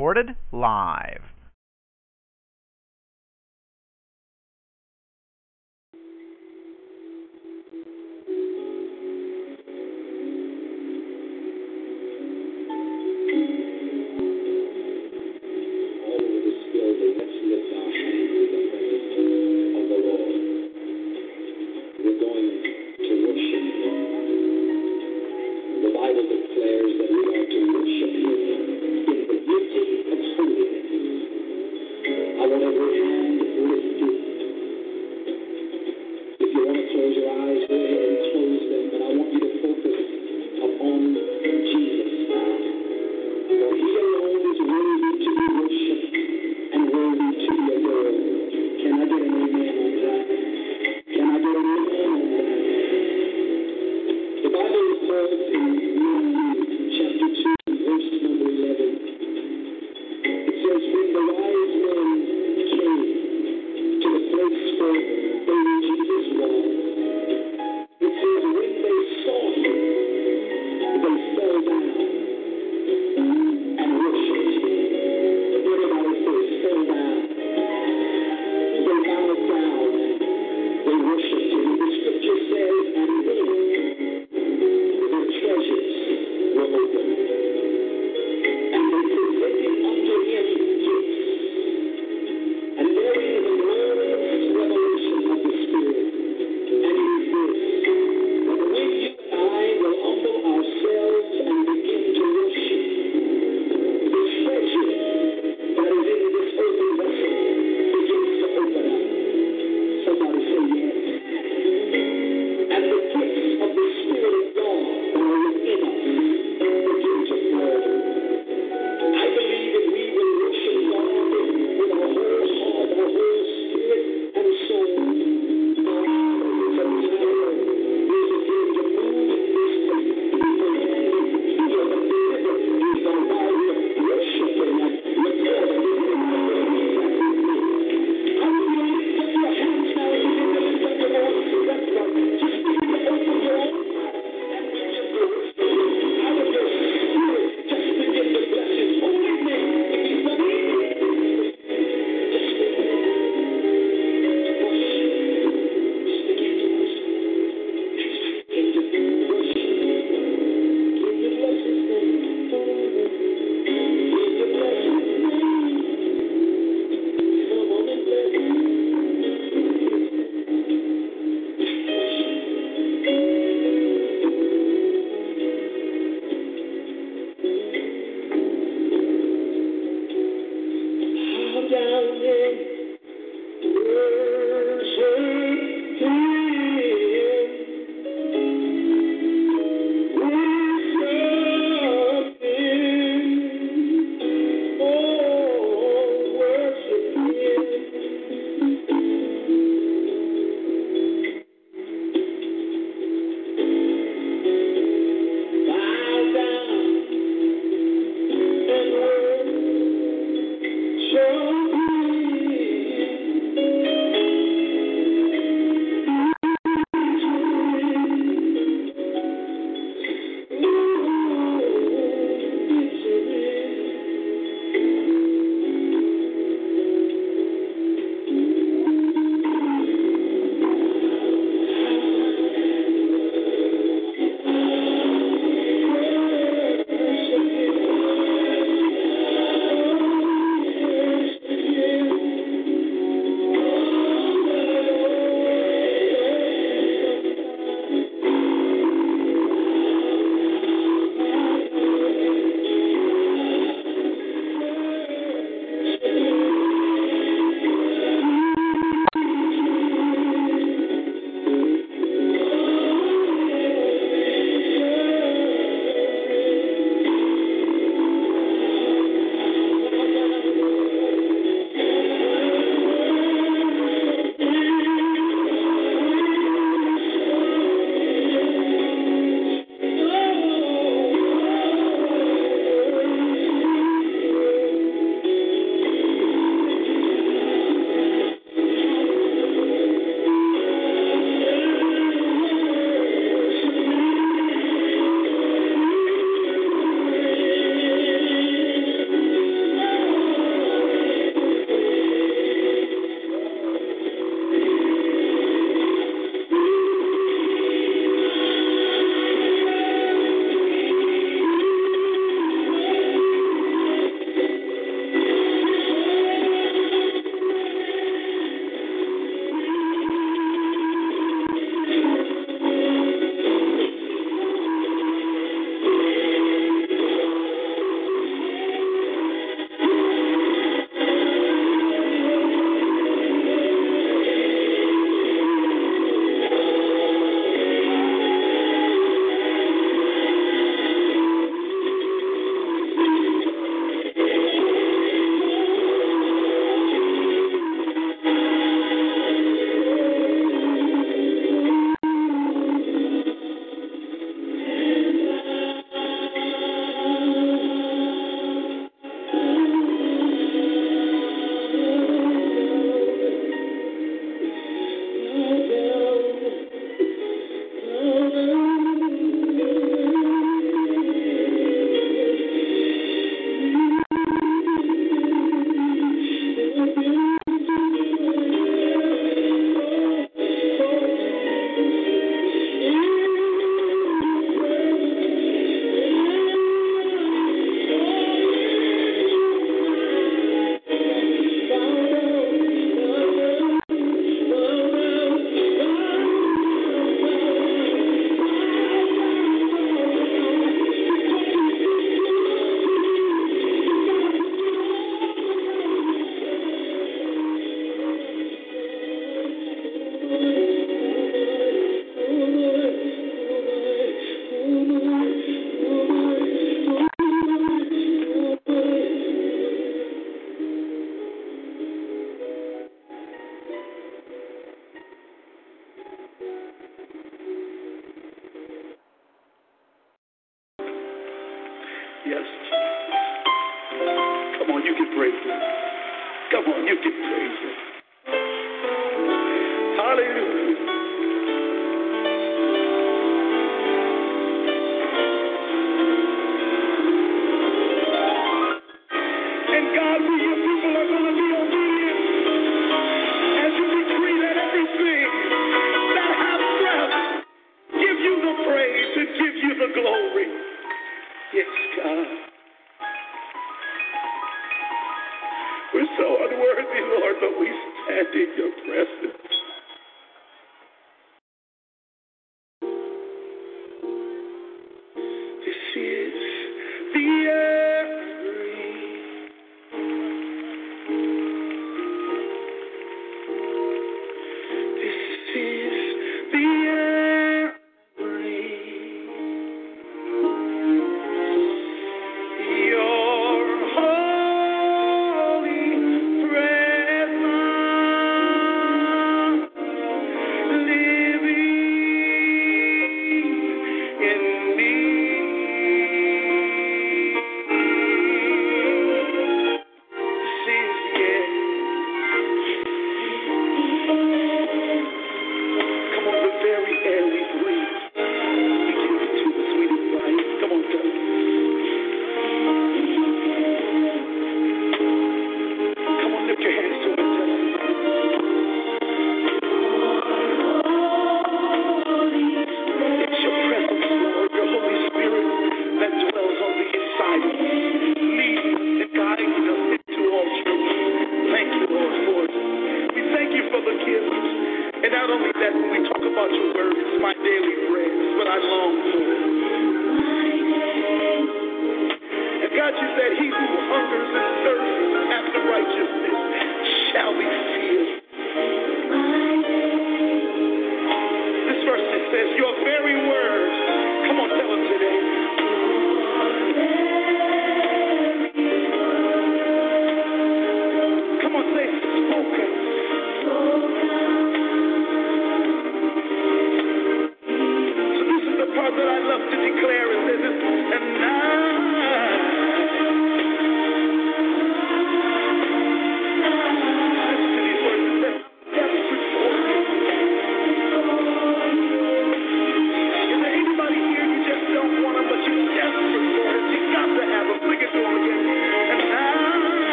Recorded live.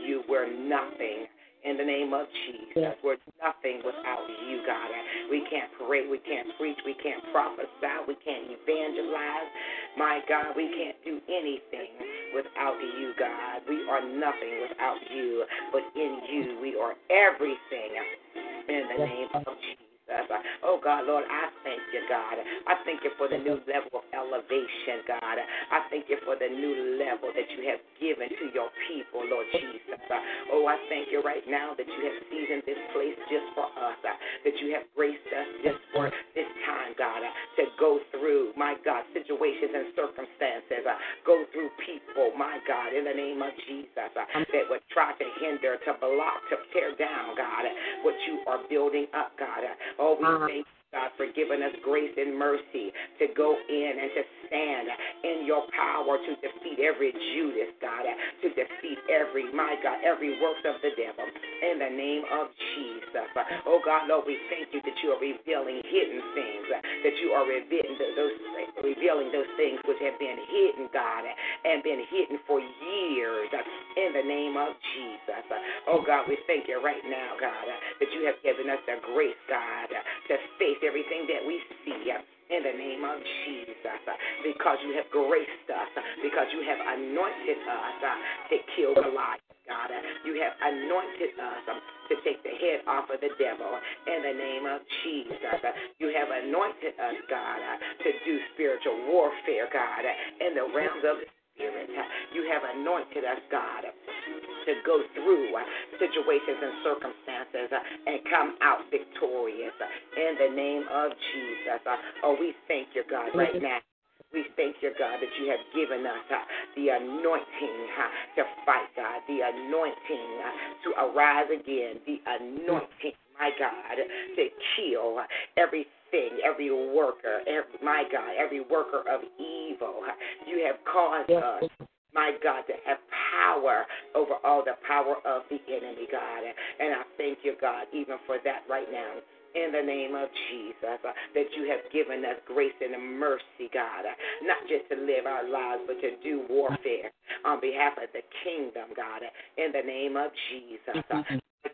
You, we're nothing in the name of Jesus. We're nothing without you, God. We can't pray, we can't preach, we can't prophesy, we can't evangelize. My God, we can't do anything without you, God. We are nothing without you, but in you we are everything in the name of Jesus. Oh God, Lord, I thank you, God. I thank you for the new level of elevation, God. I thank you for the new level that you have given to your people, Lord Jesus. Oh, I thank you right now that you have seasoned this place just for us, that you have graced us just for this time, God, to go through, my God, situations and circumstances, go through people, my God, in the name of Jesus, that would try to hinder, to block, to tear down, God, what you are building up, God. Oh, we uh-huh. God, for giving us grace and mercy to go in and to stand in your power to defeat every Judas, God, to defeat every, my God, every works of the devil in the name of Jesus. Oh God, Lord, we thank you that you are revealing hidden things, that you are revealing those, revealing those things which have been hidden, God, and been hidden for years in the name of Jesus. Oh God, we thank you right now, God, that you have given us the grace, God, to face everything that we see uh, in the name of Jesus uh, because you have graced us, uh, because you have anointed us to kill Goliath. God, you have anointed us um, to take the head off of the devil in the name of Jesus. You have anointed us, God, to do spiritual warfare, God, in the realms of the Spirit. You have anointed us, God, to go through uh, situations and circumstances uh, and come out victorious uh, in the name of Jesus. Oh, we thank you, God, right now. We thank you, God, that you have given us uh, the anointing uh, to fight, God, the anointing uh, to arise again, the anointing, my God, to kill everything, every worker, every, my God, every worker of evil. You have caused us my God, to have power over all the power of the enemy, God. And I thank you, God, even for that right now. In the name of Jesus, uh, that you have given us grace and mercy, God, uh, not just to live our lives, but to do warfare on behalf of the kingdom, God. In the name of Jesus, uh,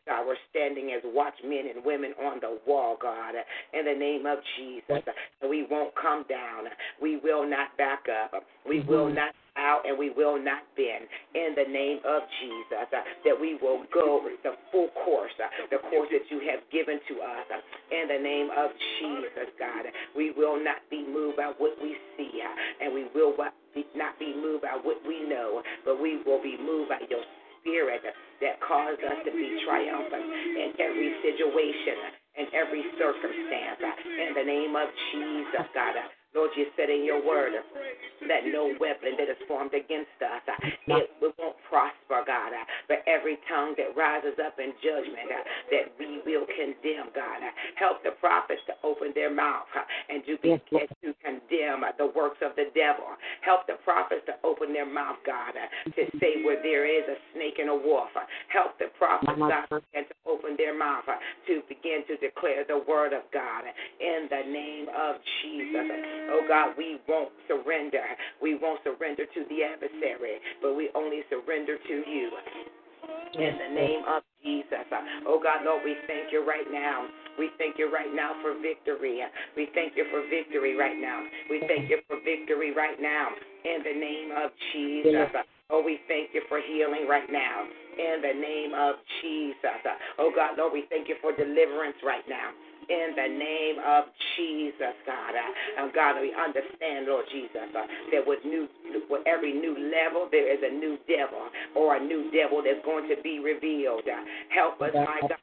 God, we're standing as watchmen and women on the wall, God, in the name of Jesus. We won't come down. We will not back up. We will not out and we will not bend in the name of Jesus. Uh, that we will go the full course, uh, the course that you have given to us uh, in the name of Jesus, God. We will not be moved by what we see and we will not be moved by what we know, but we will be moved by your spirit that caused us to be triumphant in every situation in every circumstance. In the name of Jesus, God. Lord, you said in your word that no weapon that is formed against us, uh, it, it won't prosper, God. Uh, but every tongue that rises up in judgment, uh, that we will condemn, God. Uh, help the prophets to open their mouth uh, and to begin to condemn uh, the works of the devil. Help the prophets to open their mouth, God, to say where there is a snake and a wolf. Help the prophets, God, and to open their mouth to begin to declare the word of God in the name of Jesus. Oh God, we won't surrender. We won't surrender to the adversary, but we only surrender to you. In the name of Jesus. Oh God, Lord, we thank you right now. We thank you right now for victory. We thank you for victory right now. We thank you for victory right now. In the name of Jesus. Oh, we thank you for healing right now. In the name of Jesus. Oh God, Lord, we thank you for deliverance right now in the name of Jesus, God. Uh, God, we understand, Lord Jesus, uh, that with new, with every new level, there is a new devil or a new devil that's going to be revealed. Uh, help us, my God.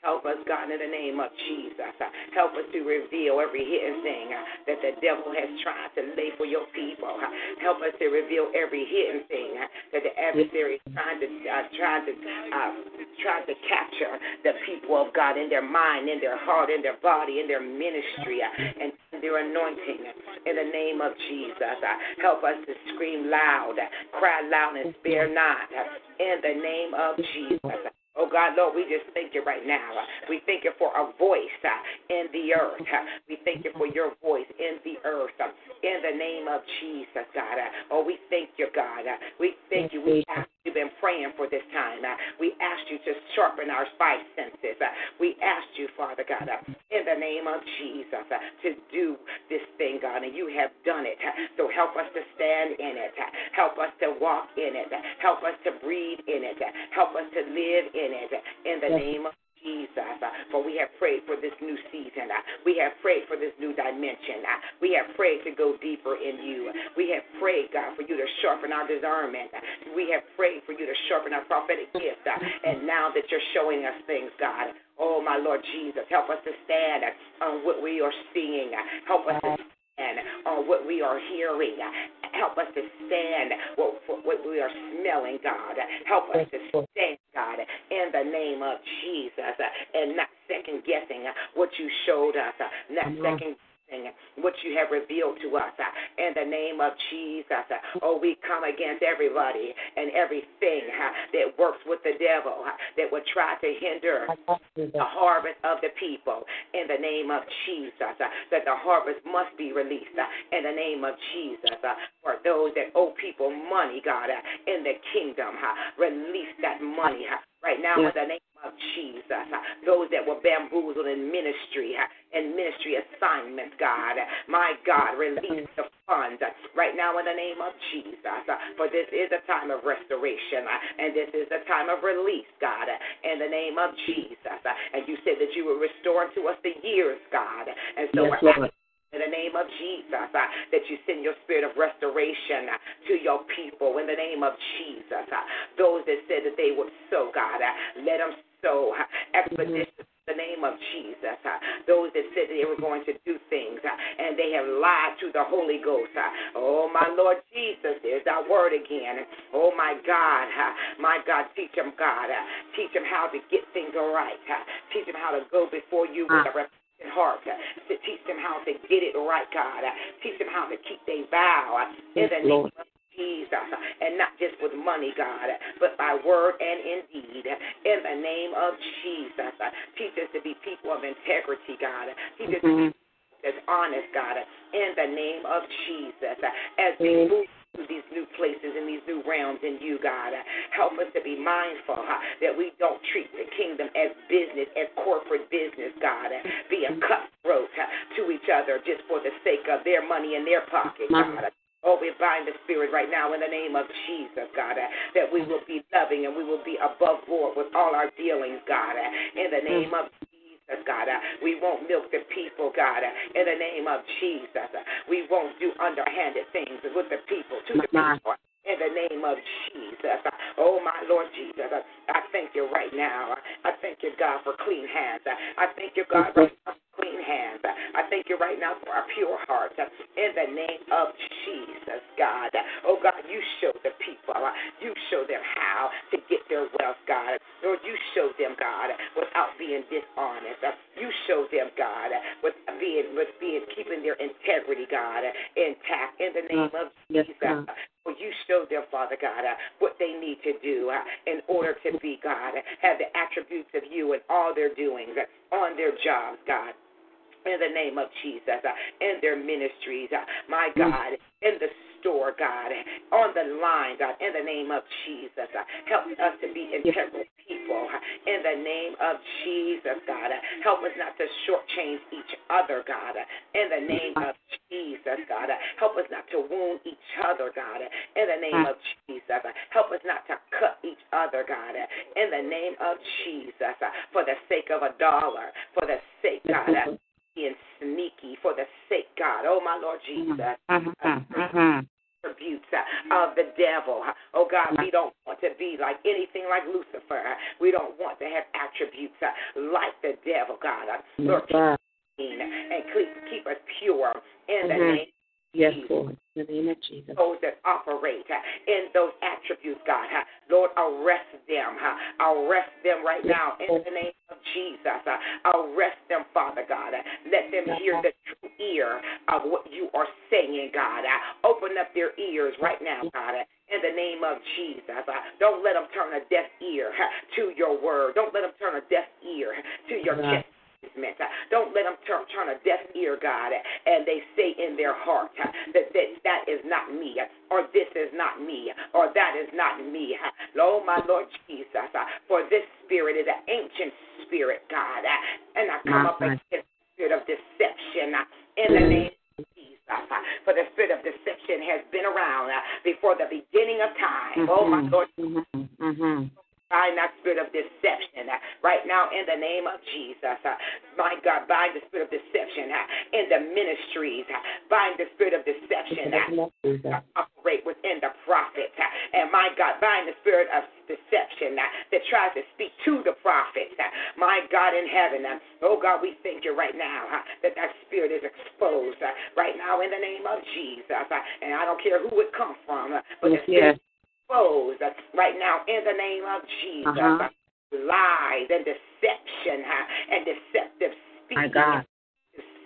Help us, God, in the name of Jesus. Uh, help us to reveal every hidden thing uh, that the devil has tried to lay for your people. Uh, help us to reveal every hidden thing that the adversary is trying to uh, trying to uh, trying to capture God in their mind, in their heart, in their body, in their ministry, uh, and their anointing. In the name of Jesus, uh, help us to scream loud, uh, cry loud, and spare not. Uh, in the name of Jesus. Oh God, Lord, we just thank you right now. We thank you for a voice uh, in the earth. Uh, we thank you for your voice in the earth. Uh, in the name of Jesus, God. Oh, we thank you, God. We thank you. We you've been praying for this time. We asked you to sharpen our five senses. Uh, we asked you, Father God, uh, in the name of Jesus, uh, to do this thing, God, and you have done it. So help us to stand in it. Help us to walk in it. Help us to breathe in it. Help us to live in it. In the name of Jesus. For we have prayed for this new season. We have prayed for this new dimension. Prayed to go deeper in you. We have prayed, God, for you to sharpen our discernment. We have prayed for you to sharpen our prophetic gift. Uh, and now that you're showing us things, God, oh my Lord Jesus, help us to stand on what we are seeing. Help us to stand on what we are hearing. Help us to stand what, what we are smelling, God. Help us to stand, God, in the name of Jesus, uh, and not second guessing uh, what you showed us, not second what you have revealed to us uh, in the name of Jesus. Uh, oh, we come against everybody and everything uh, that works with the devil uh, that would try to hinder the harvest of the people in the name of Jesus. Uh, that the harvest must be released uh, in the name of Jesus. For those that owe people money, God, in the kingdom, release that money right now in the name of Jesus. Those that were bamboozled in ministry and ministry assignments, God. My God, release the funds right now in the name of Jesus. For this is a time of restoration uh, and this is a time of release, God, uh, in the name of Jesus. And you said that you will restore to us the years, God. And so yes, we're in the name of Jesus, uh, that you send your spirit of restoration uh, to your people in the name of Jesus. Uh, those that said that they would sow, God, uh, let them sow uh, expedition. in The name of Jesus. Uh, those that said that they were going to do things uh, and they have lied to the Holy Ghost. Uh, oh, my Lord Jesus, there's our word again. Oh, my God. Uh, my God, teach them, God. Teach them how to get things right. Uh, teach them how to go before you with a repentant heart. Uh, to teach them how to get it right, God. Uh, teach them how to keep their vow uh, in the name of Jesus, and not just with money, God, but by word and in deed. In the name of Jesus, teach us to be people of integrity, God. Uh, teach us to be mm-hmm. that's honest, God, uh, in the name of Jesus. Uh, as we move these new places and these new realms in you, God. Help us to be mindful that we don't treat the kingdom as business, as corporate business, God, being cutthroat to each other just for the sake of their money in their pocket, God. Oh, we bind the spirit right now in the name of Jesus, God, uh, that we will be loving and we will be above board with all our dealings, God, uh, in the name of Jesus, God. Uh, we won't milk the people, God, uh, in the name of Jesus. Uh, we won't do underhanded things with the people, to the people. In the name of Jesus. Oh, my Lord Jesus. I thank you right now. I thank you, God, for clean hands. I thank you, God, right now for clean hands. I thank you right now for a pure heart. In the name of Jesus, God. Oh, God, you show the people. You show them how to get their wealth, God. Lord, you show them, God, without being dishonest. You show them, God, with being with being keeping their integrity, God, intact. In the name of Jesus. You show them, Father God, uh, what they need to do uh, in order to be, God, have the attributes of you in all their doings, on their jobs, God. In the name of Jesus, uh, in their ministries, uh, my mm. God, in the store, God, on the line, God, in the name of Jesus, uh, help us to be integral people. Uh, in the name of Jesus, God, uh, help us not to shortchange each other, God. Uh, in the name of Jesus, God, help us not to wound each other, God. In the name of Jesus, help us not to cut each other, God. In the name of Jesus, for the sake of a dollar, for the sake, God, uh, being sneaky, for the sake, God. Oh, my Lord Jesus Mhm, mhm. attributes uh, of the devil. Oh God, we don't want to be like anything like Lucifer. We don't want to have attributes uh, like the devil, God. Uh, Lord, keep God. us clean and keep, keep us pure in the name Yes, Lord. In the name of Jesus. those that operate in those attributes, God. Lord, arrest them. Arrest them right now in the name of Jesus. Arrest them, Father God. Let them hear the true ear of what you are saying, God. Open up their ears right now, God. In the name of Jesus. Don't let them turn a deaf ear to your word. Don't let them turn a deaf ear to your. Uh, don't let them turn, turn a deaf ear, God, and they say in their heart that, that that is not me, or this is not me, or that is not me. Oh, my Lord Jesus, for this spirit is an ancient spirit, God, and I come up against the spirit of deception in the name of Jesus. For the spirit of deception has been around before the beginning of time. Oh, my Lord Mhm, mhm. Bind that spirit of deception uh, right now in the name of Jesus. Uh, my God, bind the spirit of deception uh, in the ministries. Uh, bind the spirit of deception uh, that operate within the prophets. Uh, and my God, bind the spirit of deception that tries to speak to the prophets. My God in heaven. Oh God, we thank you right now that that spirit is exposed right now in the name of Jesus. And I don't care who it comes from, but the spirit. Exposed right now in the name of Jesus. Uh-huh. Lies and deception and deceptive God.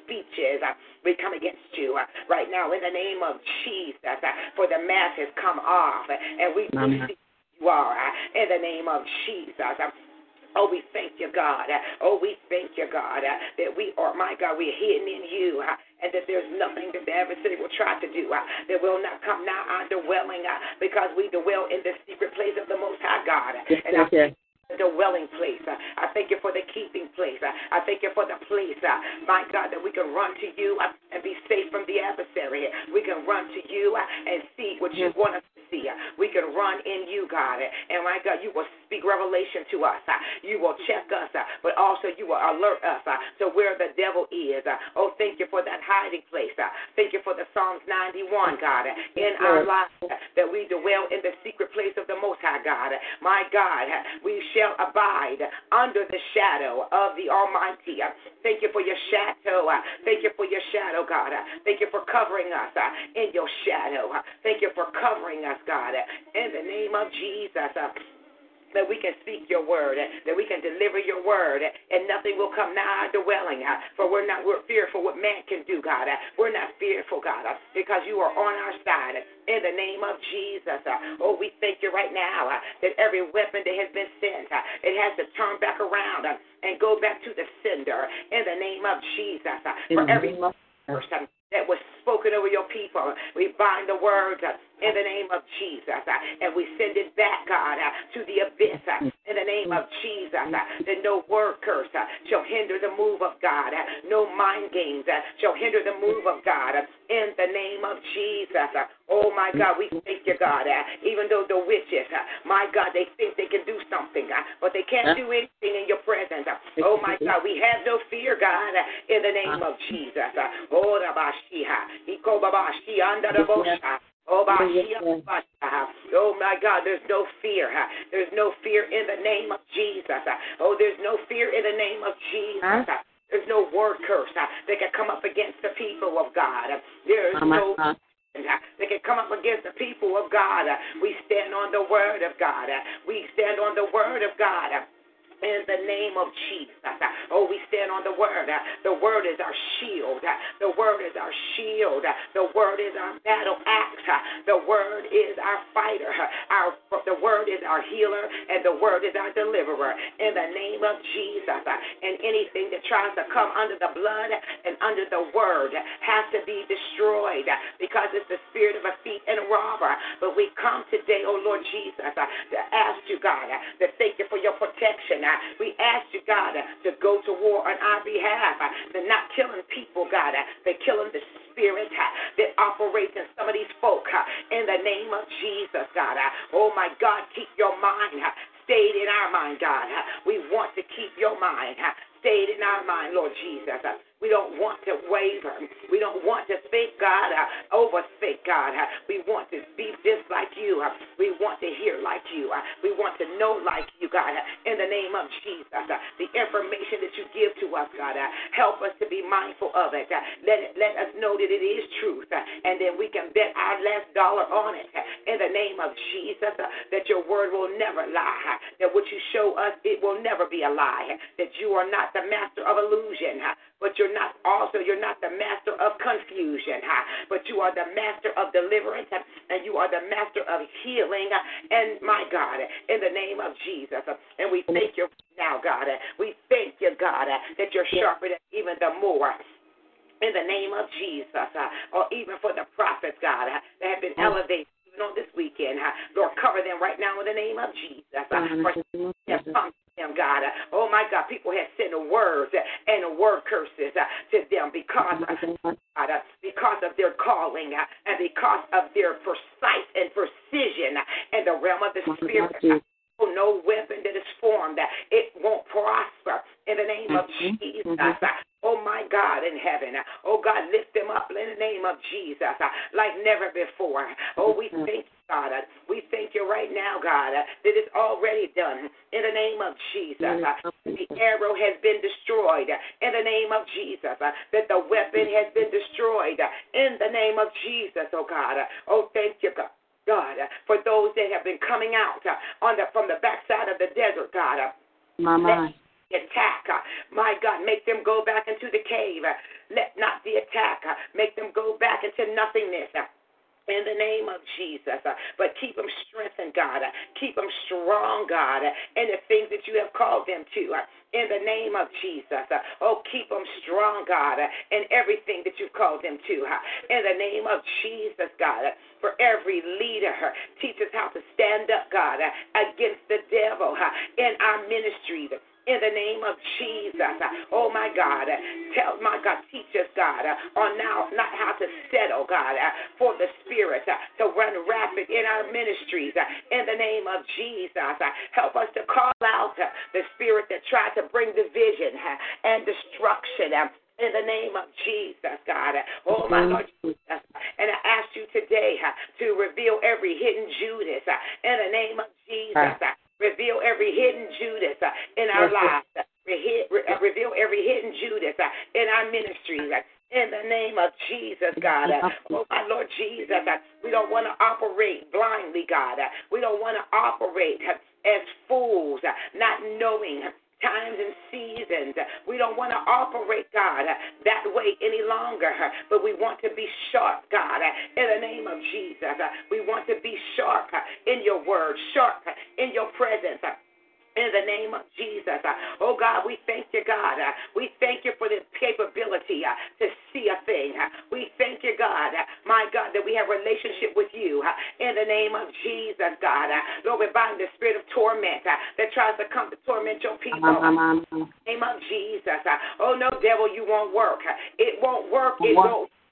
speeches, uh, we come against you uh, right now in the name of Jesus. Uh, for the mask has come off, and we see you are in the name of Jesus. Oh, we thank you, God. Oh, we thank you, God, that we are, my God, we're hidden in you, and that there's nothing that the adversary will try to do that will not come now our dwelling because we dwell in the secret place of the Most High God. And I yes. the dwelling place. I thank you for the keeping place. I thank you for the place, uh, my God, that we can run to you and be safe from the adversary. We can run to you and see what you want us to see. We can run in you, God. And my God, you will speak revelation to us. Uh, You will check us, uh, but also you will alert us uh, to where the devil is. Uh, oh, thank you for that hiding place. Uh, thank you for the Psalms 91, God, uh, in our lives that we dwell in the secret place of the Most High God. My God, we shall abide under the shadow of the Almighty. Thank you for your shadow. Thank you for your shadow, God. Thank you for covering us in your shadow. Thank you for covering us, God, in the name of Jesus. That we can speak your word, that we can deliver your word, and nothing will come nigh our dwelling. uh, For we're not we're fearful what man can do, God. uh, We're not fearful, God, uh, because you are on our side. Uh, in the name of Jesus, uh, oh, we thank you right now uh, that every weapon that has been sent, it has to turn back around and go back to the sender. In the name of Jesus, for every person that was spoken over your people. We bind the words in the name of Jesus, uh, and we send it back, God, uh, to the abyss uh, in the name of Jesus. Uh, that no word curse uh, shall hinder the move of God, uh, no mind games shall hinder the move of God. In the name of Jesus. Oh my God, we thank you, God. Even though the witches, my God, they think they can do something, but they can't do anything in your presence. Oh my God, we have no fear, God, in the name of Jesus. Oh, Rabashiha. Oh, Basha. oh my God, there's no fear. There's no fear in the name of Jesus. Oh, there's no fear in the name of Jesus. huh? There's no word curse that can come up against the people of God. There's no Mama. they can come up against the people of God. We stand on the word of God. We stand on the word of God. In the name of Jesus. Oh, we stand on the word. The word is our shield. The word is our shield. The word is our battle axe. The word is our fighter. Our the word is our healer and the word is our deliverer. In the name of Jesus. And anything that tries to come under the blood and under the word has to be destroyed because it's the spirit of a thief and a robber. But we come today, oh Lord Jesus, to ask you, God, to thank you for your protection. We ask you, God, to go to war on our behalf. They're not killing people, God. They're killing the spirit that operates in some of these folk. In the name of Jesus, God. Oh my God, keep your mind stayed in our mind, God. We want to keep your mind stayed in our mind, Lord Jesus. We don't want to waver. We don't want to think, God, uh, overthink, God. Uh, we want to be just like you. Uh, we want to hear like you. Uh, we want to know like you, God. Uh, in the name of Jesus, uh, the information that you give to us, God, uh, help us to be mindful of it. Uh, let it, let us know that it is truth, uh, and then we can bet our last dollar on it. Uh, in the name of Jesus, uh, that your word will never lie. Uh, that what you show us, it will never be a lie. Uh, that you are not the master of illusion. Uh, but you're not also you're not the master of confusion, huh? but you are the master of deliverance, and you are the master of healing. And my God, in the name of Jesus, and we thank you now, God. We thank you, God, that you're sharper than even the more in the name of Jesus, uh, or even for the prophets, God, uh, that have been elevated even on this weekend. Lord, cover them right now in the name of Jesus. For have come to them, God. Oh my God, people have sent words and word curses uh, to them because uh, God, uh, because of their calling and because of their precise and precision in the realm of the spirit. No weapon that is formed, uh, it won't prosper in the name of Jesus. Uh, Oh, my God in heaven. Oh, God, lift them up in the name of Jesus uh, like never before. Oh, we thank you, God. We thank you right now, God, uh, that it's already done in the name of Jesus. Uh, The arrow has been destroyed in the name of Jesus. That the weapon has been destroyed in the name of Jesus, oh, God. Oh, thank you, God. God, uh, for those that have been coming out uh, on the from the backside of the desert, God. Uh, Mama. attack. uh, My God, make them go back into the cave. Let not the attack make them go back into nothingness. In the name of Jesus. Uh, But keep them strengthened, God. Uh, Keep them strong, God, uh, in the things that you have called them to. Uh, in the name of Jesus. Uh, oh, keep them strong, God, uh, in everything that you've called them to. In the name of Jesus, God. For every leader, teach us how to stand up, God, against the devil in our ministries in the name of Jesus. Oh my God, tell my God, teach us, God, on now not how to settle, God, for the Spirit to run rapid in our ministries. In the name of Jesus, help us to call out the spirit that tried to bring division and destruction. In the name of Jesus, God. Oh, my Lord Jesus. And I ask you today uh, to reveal every hidden Judas uh, in the name of Jesus. Uh, reveal every hidden Judas uh, in our lives. Uh, re- re- uh, reveal every hidden Judas uh, in our ministries. Uh, in the name of Jesus, God. Oh, my Lord Jesus, we don't want to operate blindly, God. We don't want to operate as fools, not knowing times and seasons. We don't want to operate, God, that way any longer, but we want to be sharp, God, in the name of Jesus. We want to be sharp in your word, sharp in your presence. In the name of Jesus. Uh, oh God, we thank you, God. Uh, we thank you for the capability uh, to see a thing. We thank you, God, my God, that we have relationship with you. In the name of Jesus, God. Lord, we bind the spirit of torment that tries to come to torment your people. In the name of Jesus. Oh, no, devil, you won't work. It won't work. It won't uh,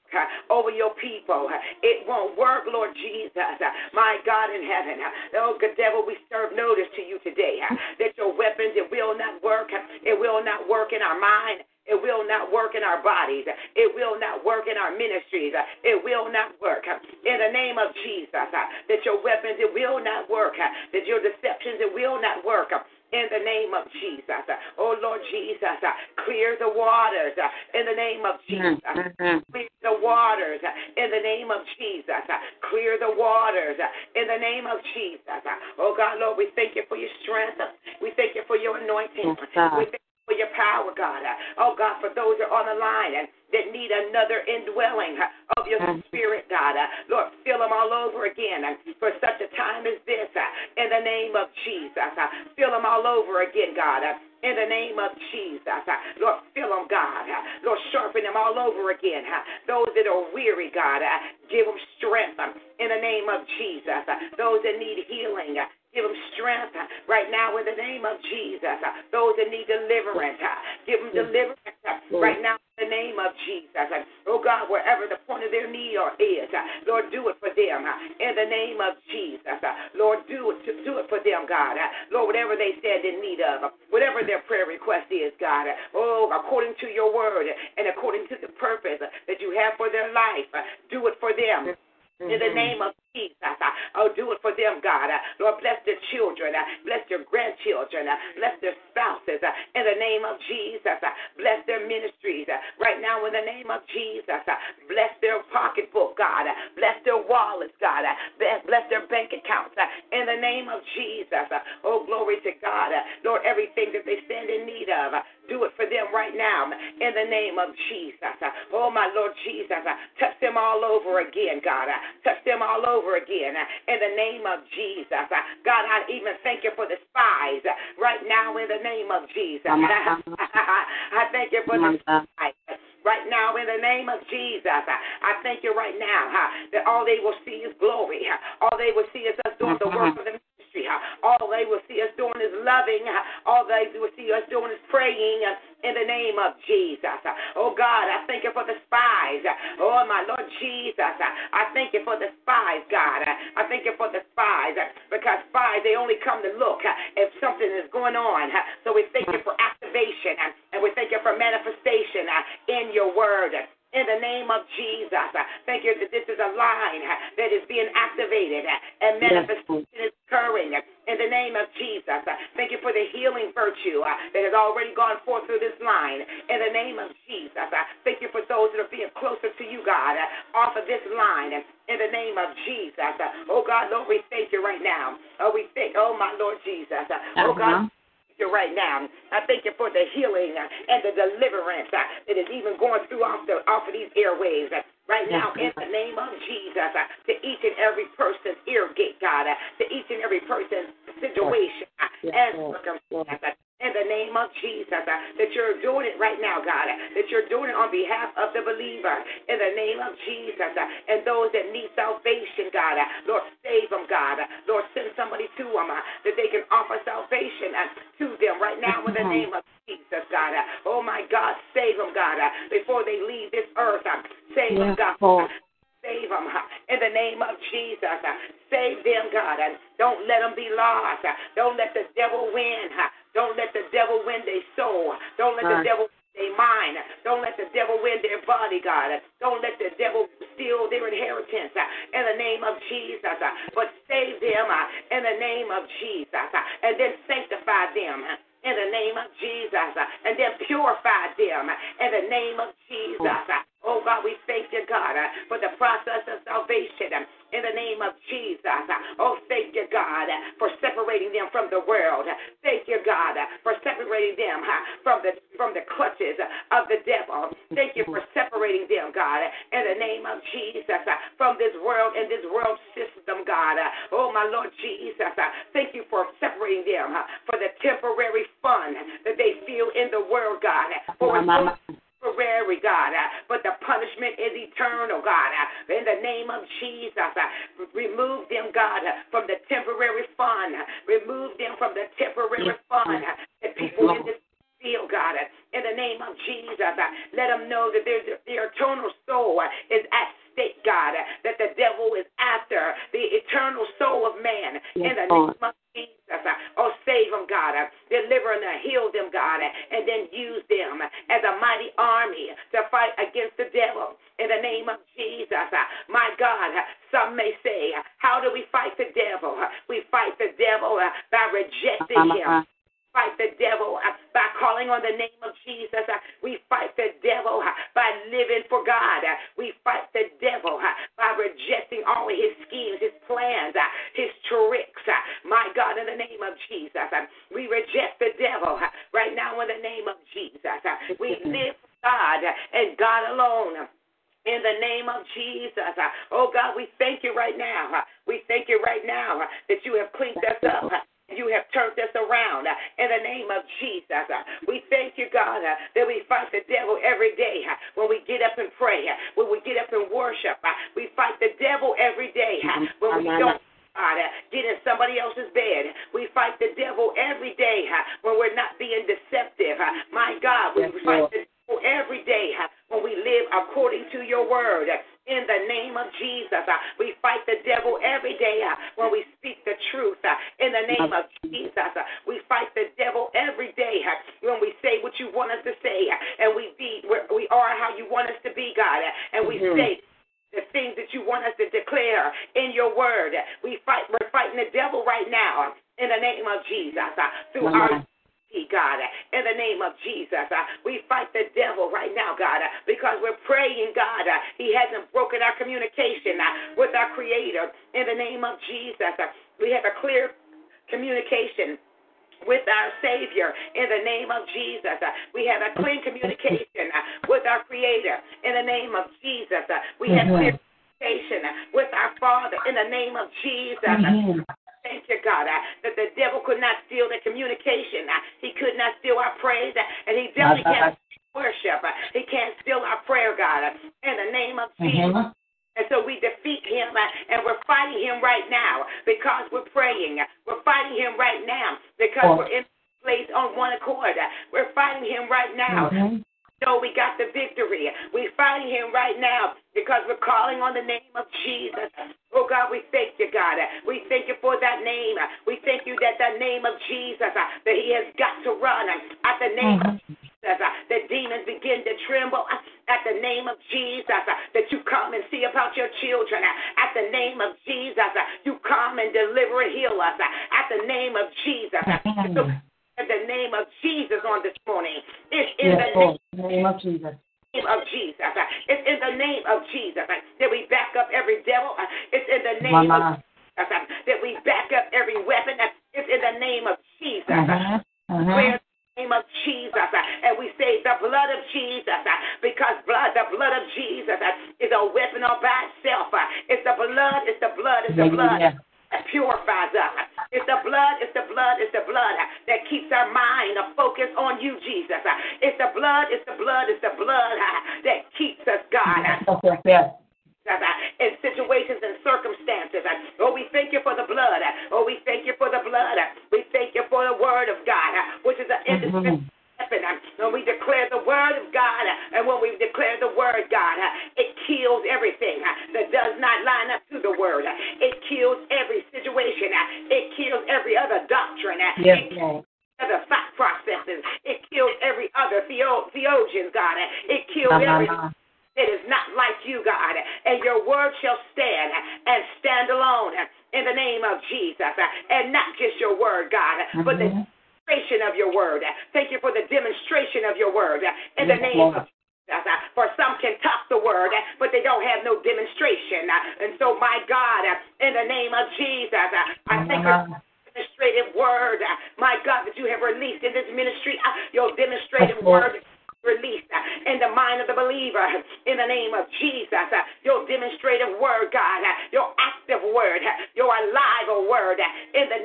over your people. Uh, It won't work, Lord Jesus. Uh, My God in heaven. uh, Oh, good devil, we serve notice to you today uh, that your weapons, it will not work. uh, It will not work in our mind. It will not work in our bodies. It will not work in our ministries. Uh, It will not work. uh, In the name of Jesus, uh, that your weapons, it will not work. uh, That your deceptions, it will not work. In the name of Jesus. Oh, Lord Jesus, clear the waters in the name of Jesus. Mm-hmm. Clear the waters in the name of Jesus. Clear the waters in the name of Jesus. Oh God, Lord, we thank you for your strength. We thank you for your anointing. We thank you for your power, God. Oh God, for those that are on the line and that need another indwelling of your Mhm. spirit, God. Uh, Lord, fill them all over again uh, for such a time as this. uh, In the name of Jesus. Fill them all over again, God. In the name of Jesus. Lord, fill them, God. Lord, sharpen them all over again. Those that are weary, God, give them strength um, in the name of Jesus. Those that need healing, give them strength uh, right now in the name of Jesus. Uh, Those that need deliverance, uh, give them mm. deliverance uh, right now in the name of Jesus. Uh, oh God, wherever the point of their need or is, uh, Lord, do it for them uh, in the name of Jesus. Lord, do it, do it for them, God. Lord, whatever they stand in need of, whatever their prayer request is, God. Oh, according to your word and according to the purpose that you have for their life, do it for them. Mm-hmm. In the name of Jesus, uh, oh, do it for them, God. Uh, Lord, bless their children, uh, bless their grandchildren, uh, bless their spouses. Uh, in the name of Jesus, uh, bless their ministries. Right now, in the name of Jesus, bless their pocketbook, God. Bless their wallets, God. Bless, their bank accounts. In the name of Jesus, oh, glory to God. Lord, everything that they stand in need of, do it for them right now. In the name of Jesus. Oh, my Lord Jesus, touch them all over again, God. Touch them all over again. uh, In the name of Jesus. uh, God, I even thank you for the spies uh, right now in the name of Jesus. I thank you for the spies. Right now, in the name of Jesus, I thank you right now that all they will see is glory. All they will see is us doing the work of the ministry. All they will see us doing is loving. All they will see us doing is praying in the name of Jesus. Oh God, I thank you for the spies. Oh my Lord Jesus, I thank you for the spies, God. I thank you for the spies because spies they only come to look if something is going on. So we thank you for activation and we thank you for manifestation in your word. In the name of Jesus, thank you that this is a line that is being activated and manifestation is occurring in the name of Jesus. Thank you for the healing virtue that has already gone forth through this line in the name of Jesus. Thank you for those that are being closer to you, God, off of this line in the name of Jesus. Oh God, Lord, we thank you right now. Oh, we thank, oh my Lord Jesus. Oh God, thank you right now. I thank you for the healing uh, and the deliverance uh, that is even going through off, the, off of these airwaves. uh, Right now, in the name of Jesus, to each and every person's ear gate, God, to each and every person's situation uh, and circumstance. In the name of Jesus, uh, that you're doing it right now, God, uh, that you're doing it on behalf of the believer. In the name of Jesus, uh, and those that need salvation, God, uh, Lord, save them, God. Uh, Lord, send somebody to them uh, that they can offer salvation to them right now in the name of Jesus, God. Oh my God, save them, God, before they leave this earth. Save them, God. Save them in the name of Jesus. Save them, God. Don't let them be lost. Don't let the devil win. Don't let the devil win their soul. Don't let the devil win their mind. Don't let the devil win their body, God. Don't let the devil steal their inheritance uh, in the name of Jesus. uh, But save them uh, in the name of Jesus. And then sanctify them. in the name of Jesus, and then purify them in the name of Jesus. Oh God, we thank you, God, uh, for the process of salvation uh, in the name of Jesus. uh. Oh, thank you, God, uh, for separating them from the world. Thank you, God, uh, for separating them uh, from the from the clutches of the devil. Thank you for separating them, God, in the name of Jesus, from this world and this world system, God. Oh, my Lord Jesus, thank you for separating them for the temporary fun that they feel in the world, God. For temporary, God, uh, but the punishment is eternal, God. Uh, in the name of Jesus, uh, remove them, God, from the temporary fun. Remove them from the temporary fun. The people in this field, God, in the name of Jesus, let them know that there's their eternal soul is at stake, God, that the devil is after the eternal soul of man. In the name of Jesus, oh, save them, God. Deliver them, heal them, God, and then use fight against the devil in the name of Jesus. Uh, my God, uh, some may say, uh, How do we fight the devil? We fight the devil by rejecting uh-huh. him.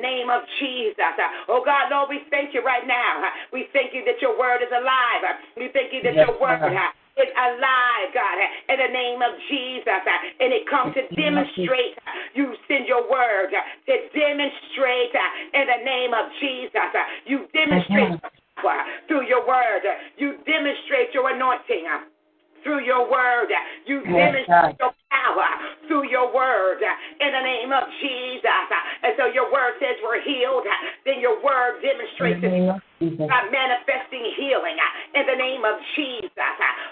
name of Jesus. Uh, oh God, Lord, we thank you right now. Uh, we thank you that your word is alive. Uh, we thank you that yes, your word is alive, God, in the name of Jesus. And it comes to demonstrate. You send your word to demonstrate in the name of Jesus. You demonstrate through your word. You demonstrate your anointing through your word. You demonstrate your power through your word uh, in the name of Jesus. Uh, and so your word says we're healed. Uh, then your word demonstrates it by manifesting healing in the name of Jesus.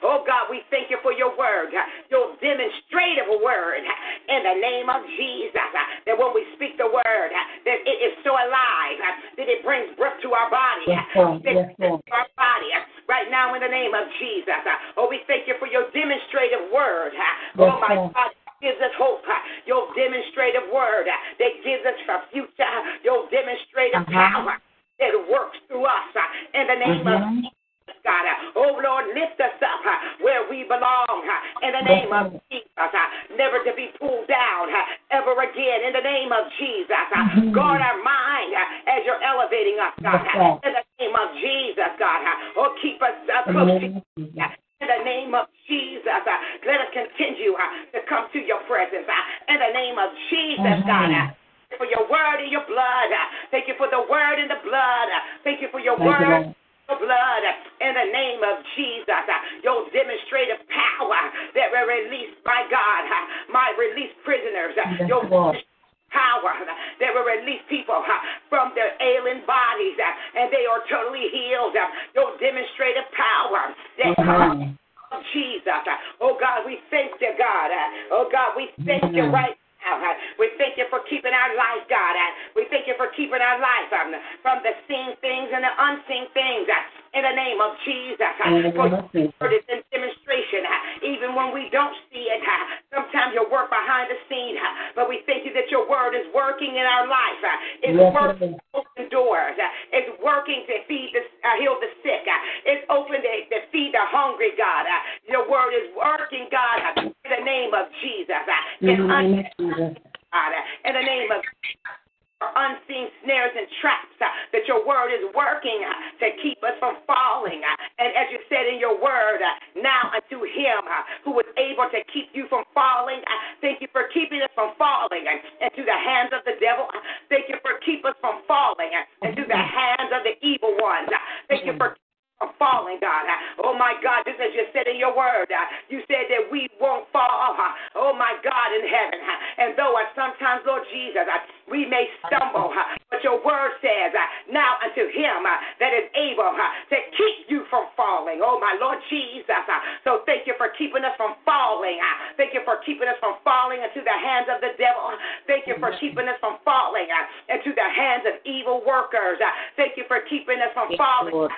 Oh God, we thank you for your word, your demonstrative word in the name of Jesus. That when we speak the word, that it is so alive, that it brings breath to our body. Yes, Lord. Yes, Lord. our body right now in the name of Jesus. Oh, we thank you for your demonstrative word. Oh my God gives us hope. Your demonstrative word that gives us a future. Your demonstrative Uh-huh. power that works through us uh, in the name of Mhm. Jesus, God. Uh, Oh Lord, lift us up uh, where we belong uh, in the name of Jesus. uh, Never to be pulled down uh, ever again in the name of Jesus. uh, Mhm. Guard our mind uh, as you're elevating us, God. Uh, In the name of Jesus, God. uh, Oh, keep us uh, close to name of Jesus. you. In the name of Jesus, uh, let us continue uh, to come to your presence. Uh, in the name of Jesus, Mhm. God. Uh, for your word and your blood. Uh, Thank you for the word and the blood. Uh, Thank you for your Thank you, word your blood in the name of Jesus. Your demonstrative power that will release, my God, my release prisoners. Yes, Your Lord. Power uh, that will release people uh, from their ailing bodies uh, and they are totally healed. Your demonstrative power that comes of Jesus. Oh God, we thank you, God. Oh God, we thank you Mhm. right now. We thank you for keeping our life, God. We thank you for keeping our life um, from the seen things and the unseen things. In the name of Jesus. For of word is in demonstration, uh, even when we don't see it. uh, Sometimes you work behind the scene, uh, but we thank you that your word is working in our life. It's Yes, working is. open doors. It's working to feed the uh, heal the sick. It's open to, to feed the hungry, God. Your word is working, God, in the name of Jesus. In the un- of Jesus. God, in the name of unseen snares and traps uh, that your word is working uh, to keep us from falling. uh, and as you said in your word, uh, now unto him uh, who was able to keep you from falling, uh, thank you for keeping us from falling into the hands of the devil. Uh, thank you for keeping us from falling into the hands of the evil ones. Thank you for from falling, God. Oh my God, just as you said in your word, uh, you said that we won't fall. uh, Oh my God in heaven. And though sometimes, Lord Jesus, uh, we may stumble, uh, but your word says, uh, now unto him uh, that is able to keep you from falling. Oh my Lord Jesus. So thank you for keeping us from falling. Thank you for keeping us from falling into the hands of the devil. Thank you for keeping us from falling into the hands of evil workers. Thank you for keeping us from falling.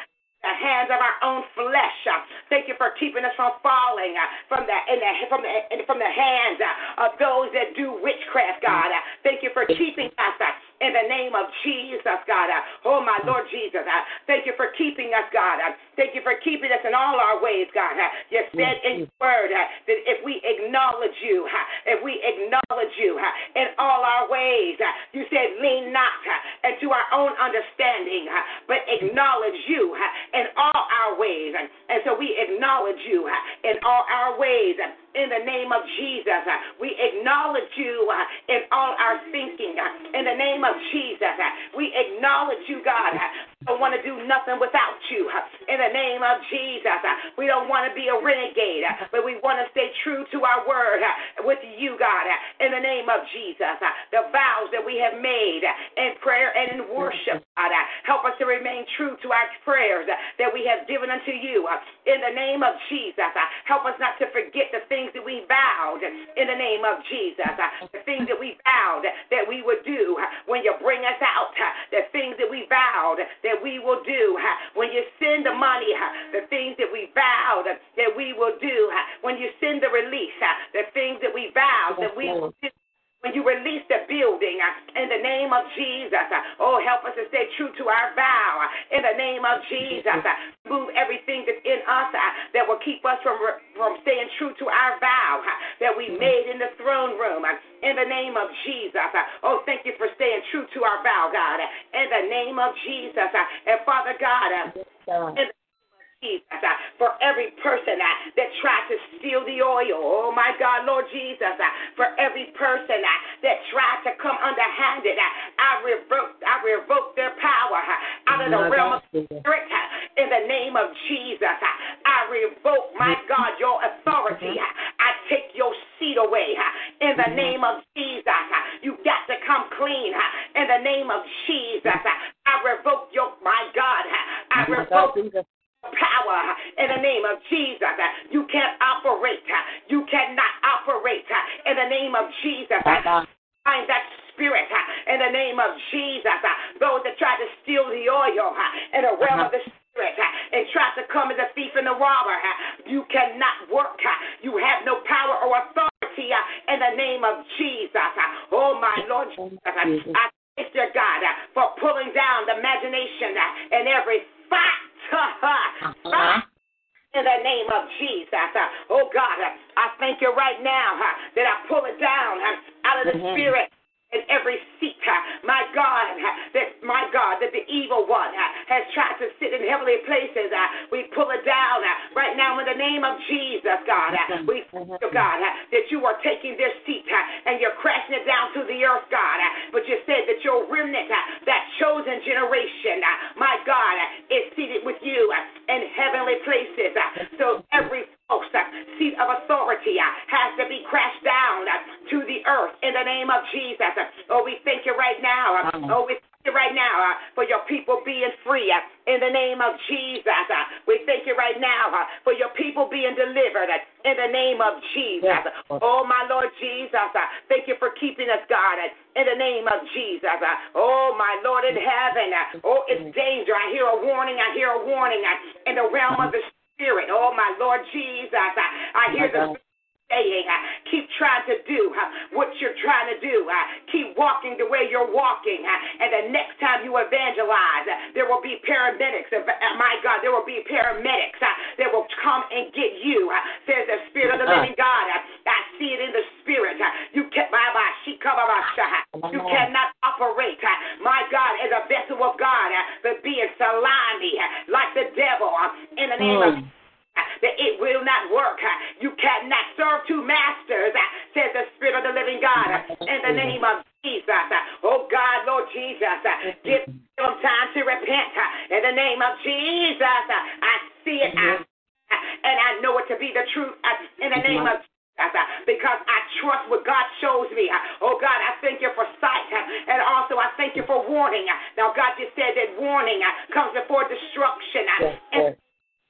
The hands of our own flesh. Uh, Thank you for keeping us from falling uh, from the, the from the from the hands uh, of those that do witchcraft, God. Thank you for keeping us in the name of Jesus, God. Oh my Lord Jesus, thank you for keeping us, God. Thank you for keeping us in all our ways, God. You said in your word that if we acknowledge you, if we acknowledge you in all our ways, you said lean not into our own understanding, but acknowledge you in all our ways. And, so we acknowledge you in all our ways. In the name of Jesus, uh, we acknowledge you uh, in all our thinking. uh, In the name of Jesus, uh, we acknowledge you, God. Uh, we don't want to do nothing without you. Uh, in the name of Jesus, we don't want to be a renegade, but we want to stay true to our word with you, God. In the name of Jesus, the vows that we have made in prayer and in worship, God, help us to remain true to our prayers that we have given unto you. In the name of Jesus, help us not to forget the things that we vowed in the name of Jesus, uh, the things that we vowed that we would do uh, when you bring us out, uh, the things that we vowed that we will do when you send the money, the things that we vowed that we will do when you send the release, the things that we vowed that we will do when you release the building uh, in the name of Jesus. uh, Oh, help us to stay true to our vow uh, in the name of Jesus. Move everything that's in us that will keep us from, from staying true to our vow that we made in the throne room in the name of Jesus. Oh, thank you for staying true to our vow, God, in the name of Jesus. And Father God, uh, God. Jesus, uh, for every person uh, that tried to steal the oil. Oh my God, Lord Jesus, uh, for every person uh, that tried to come underhanded, uh, I revoke, I revoke their power uh, out of the realm of spirit in the name of Jesus. I revoke, my God, your authority. uh, I take your seat away uh, in the name of Jesus. You got to come clean in the name of Jesus. I revoke your, my God, I revoke power in the name of Jesus. You can't operate. You cannot operate in the name of Jesus. Find that spirit in the name of Jesus. Those that try to steal the oil in the realm of the spirit and try to come as a thief and a robber. You cannot work. You have no power or authority in the name of Jesus. Oh, my Lord Jesus. I thank you, God, for pulling down the imagination and every thought Uh-huh. in the name of Jesus. Uh, oh God, uh, I thank you right now uh, that I pull it down out of the mm-hmm. spirit in every seat, my God, that my God, that the evil one has tried to sit in heavenly places. We pull it down right now in the name of Jesus, God. We thank you, God, that you are taking this seat and you're crashing it down to the earth, God. But you said that your remnant, that chosen generation, my God, is seated with you in heavenly places. So every seat of authority has to be crashed down to the earth in the name of Jesus. Oh, we thank you right now. Oh, we thank you right now uh, for your people being free uh, in the name of Jesus. Uh, we thank you right now uh, for your people being delivered uh, in the name of Jesus. Oh, my Lord Jesus, uh, thank you for keeping us, God, uh, in the name of Jesus. Uh, oh, my Lord in heaven. Uh, oh, it's danger. I hear a warning. I hear a warning uh, in the realm of the Spirit. Oh, my Lord Jesus. Uh, I hear the saying. Uh, keep trying to do uh, what you're trying to do. Uh, keep walking the way you're walking. Uh, and the next time you evangelize, uh, there will be paramedics. Uh, my God, there will be paramedics that will come and get you, says the Spirit of the living God. Uh, I see it in the Spirit. You can you cannot operate, my God, as a vessel of God, but being salami like the devil in the name of that it will not work. You cannot serve two masters, says the Spirit of the living God, in the name of Jesus. Oh God, Lord Jesus, give them time to repent in the name of Jesus. I see it and I know it to be the truth in the name of Jesus. because I trust what God shows me. Oh God, I thank you for sight and also I thank you for warning. Now God just said that warning comes before destruction. And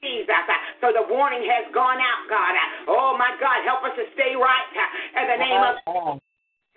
Jesus. So the warning has gone out, God. Oh, my God, help us to stay right in the name of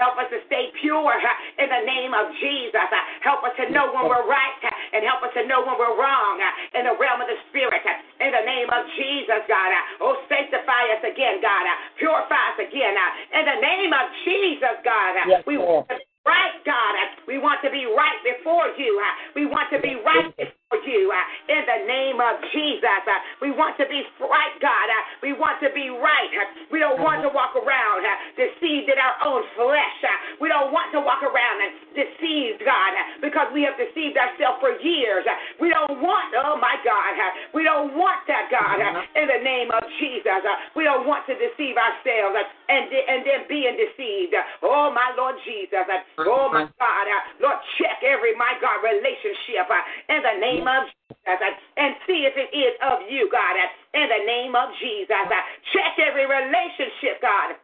Help us to stay pure in the name of Jesus. Help us to know when we're right and help us to know when we're wrong in the realm of the Spirit. In the name of Jesus, God. Oh, sanctify us again, God. Purify us again. In the name of Jesus, God. We want to be right, God. We want to be right before you. We want to be right before you uh, in the name of Jesus. Uh, we want to be right, God. Uh, we want to be right. Uh, we don't want to uh-huh. walk around uh, deceived in our own flesh. Uh, we don't want to walk around and deceived, God, because we have deceived ourselves for years. We don't want, oh my God, we don't want that, God, uh-huh. in the name of Jesus. We don't want to deceive ourselves and, and then being deceived. Oh my Lord Jesus. Oh my uh-huh. God. Lord, check every, my God, relationship in the name name of Jesus and see if it is of you, God, in the name of Jesus. Check every relationship, God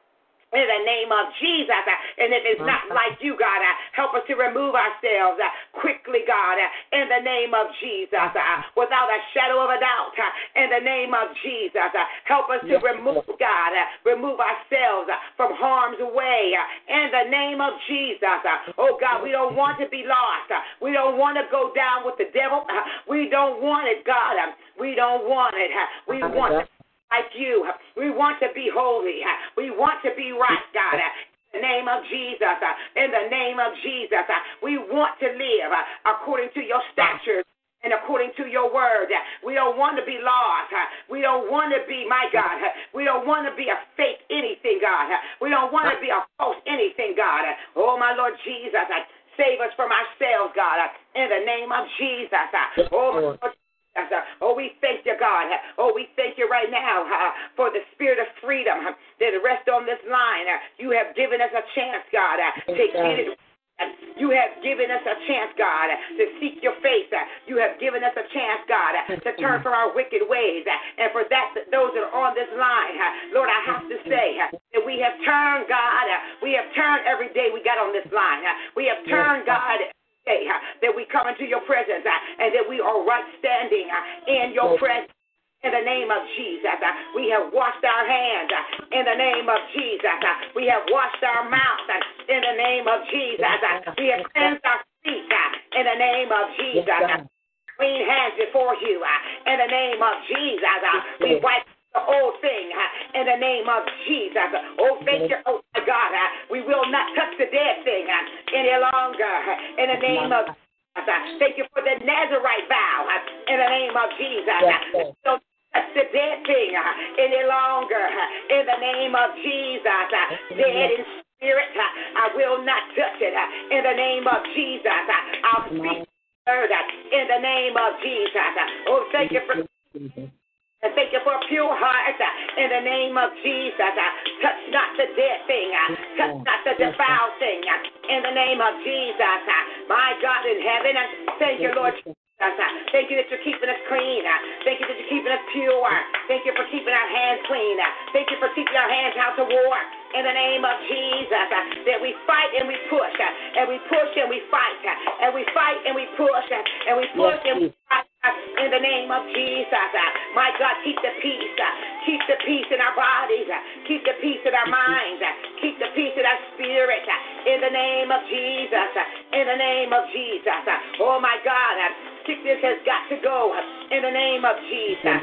in the name of Jesus. Uh, and if it's not like you, God, uh, help us to remove ourselves uh, quickly, God, in the name of Jesus, without a shadow of a doubt, in the name of Jesus. Help us to remove, God, remove ourselves from harm's way, in the name of Jesus. Oh, God, we don't want to be lost. We don't want to go down with the devil. We don't want it, God. We don't want it. We want like you. We want to be holy. We want to be right, God. In the name of Jesus, in the name of Jesus, we want to live according to your statutes and according to your word. We don't want to be lost. We don't want to be, my God, we don't want to be a fake anything, God. We don't want to be a false anything, God. Oh, my Lord Jesus, save us from ourselves, God, in the name of Jesus. Oh, my Lord Oh, we thank you, God. Oh, we thank you right now uh, for the spirit of freedom uh, that rests on this line. Uh, You have given us a chance, God, uh, to get it you have given us a chance, God, to seek your face. You have given us a chance, God, to turn from our wicked ways. And for that, those that are on this line, Lord, I have to say that we have turned, God, we have turned every day we got on this line. We have turned, God, day that we come into your presence and that we are right standing in your presence. In the name of Jesus, uh, we have washed our hands. uh, In the name of Jesus, uh, we have washed our mouth. uh, In the name of Jesus, uh, we have cleansed our feet. uh, In the name of Jesus, uh, clean hands before you. uh, In the name of Jesus, uh, we wipe the old thing in the name of Jesus. Oh, thank you, oh my God. We will not touch the dead thing any longer. In the name of Jesus. Thank you for the Nazarite vow in the name of Jesus. Don't touch the dead thing any longer in the name of Jesus. Dead in spirit, I will not touch it in the name of Jesus. I'll speak the word in the name of Jesus. Oh, thank you for and thank you for a pure heart uh, in the name of Jesus. uh, Touch not the dead thing, uh, touch oh, not the defiled thing uh, in the name of Jesus. Uh, my God in heaven, uh, thank you, Lord. Jesus. Thank you that you're keeping us clean. Thank you that you're keeping us pure. Thank you for keeping our hands clean. Thank you for keeping our hands out to war. In the name of Jesus, that we fight and we push, and we push and we fight, and we fight and we push, and we push and we fight. In the name of Jesus, uh, my God, keep the peace. uh, Keep the peace in our bodies. uh, Keep the peace in our minds. Uh, keep the peace in our spirit. Uh, in the name of Jesus. Uh, in the name of Jesus. Oh my God, sickness has got to go. In the name of Jesus.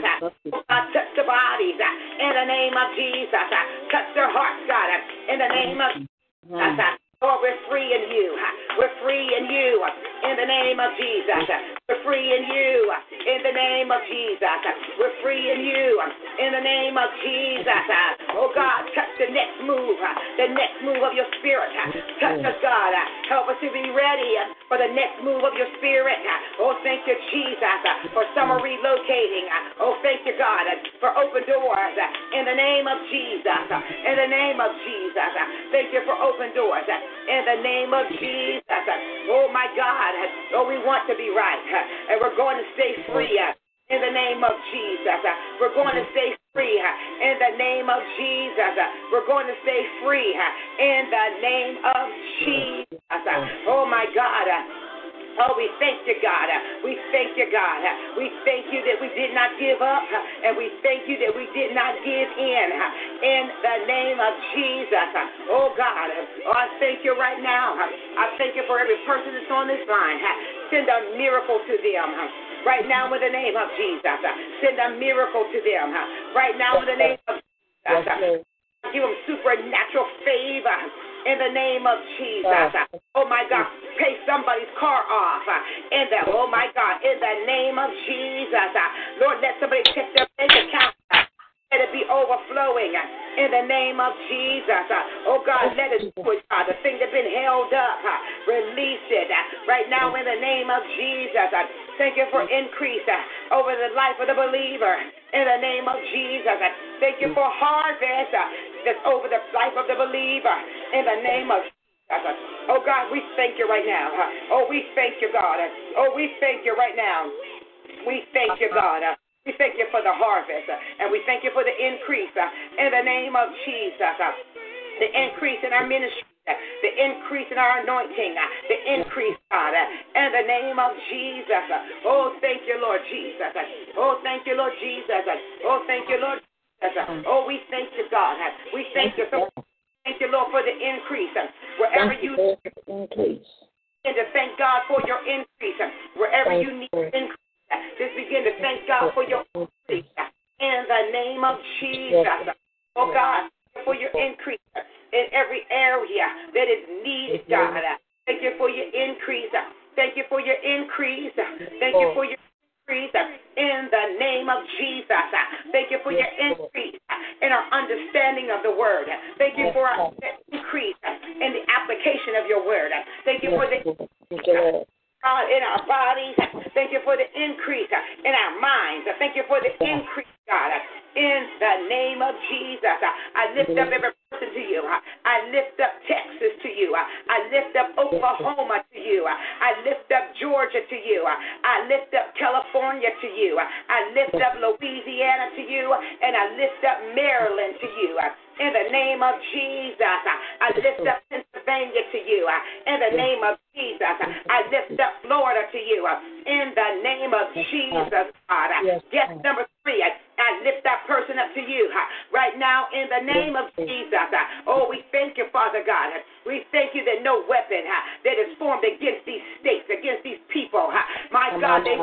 Oh God, touch the bodies. In the name of Jesus. Touch their hearts, God. In the name of Jesus. Lord, we're free in you. We're free in you. In the name of Jesus. We're free in you. In the name of Jesus. We're free in you. In the name of Jesus. Oh God, touch the next move. The next move of your spirit. Touch us, God. Help us to be ready for the next move of your spirit. Oh, thank you, Jesus, for summer relocating. Oh, thank you, God, for open doors. In the name of Jesus. In the name of Jesus. Thank you for open doors. In the name of Jesus. Oh, my God. Oh, we want to be right. And we're going to stay free. in the name of Jesus. We're going to stay free in the name of Jesus. We're going to stay free in the name of Jesus. Oh my God. Oh, we thank you, God. We thank you, God. We thank you that we did not give up, and we thank you that we did not give in. In the name of Jesus. Oh, God. Oh, I thank you right now. I thank you for every person that's on this line. Send a miracle to them. Right now, in the name of Jesus. Send a miracle to them. Right now, in the name of Jesus. Give them supernatural favor in the name of Jesus. Oh my God, pay somebody's car off. In the oh my God, in the name of Jesus. Lord, let somebody check their bank account. Let it be overflowing in the name of Jesus. Oh God, let it push, God. The thing that's been held up, release it right now in the name of Jesus. Thank you for increase over the life of the believer in the name of Jesus. Thank you for harvest that's over the life of the believer in the name of Jesus. Oh God, we thank you right now. Oh, we thank you, God. Oh, we thank you right now. We thank you, uh-huh. God. We thank you for the harvest, and we thank you for the increase in the name of Jesus. The increase in our ministry, the increase in our anointing, the increase, God, in the name of Jesus. Oh, thank you, Lord Jesus. Oh, thank you, Lord Jesus. Oh, thank you, Lord Jesus. Oh, we thank you, God. We thank you so Thank you, Lord, for the increase. Wherever you increase. begin to thank God for your increase. Wherever you need increase, just begin to thank God for your increase. In the name of Jesus. Oh God, for your increase in every area that is needed, God. Thank you for your increase. Thank you for your increase. Thank you for your increase in the name of Jesus. Thank you for your increase in our understanding of the word. Thank you for our increase in the application of your word. Thank you for the God, in our bodies. Thank you for the increase in our minds. Thank you for the increase, God, in the name of Jesus. Uh, I lift up every person to you. Uh, I lift up Texas to you. Uh, I lift up Oklahoma to you. I lift up Georgia to you. I lift up California to you. I lift up Louisiana to you. And I lift up Maryland to you. In the name of Jesus, I lift up Pennsylvania to you. In the name of Jesus, I lift up Florida to you. In the name of Jesus, God. Guest number three, I lift that person up to you right now in the name of Jesus. Oh, we thank you, Father God. We thank you that no weapon that is formed against these states, against these people, my God, they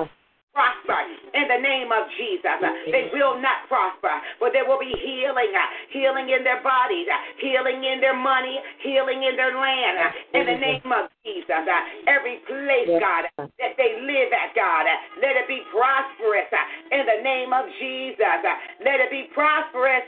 prosper in the name of Jesus. They will not prosper, but there will be healing, uh, healing in their bodies, uh, healing in their money, healing in their land, uh, in the name of Jesus. Every place, God, that they live at, God, let it be prosperous in the name of Jesus. Let it be prosperous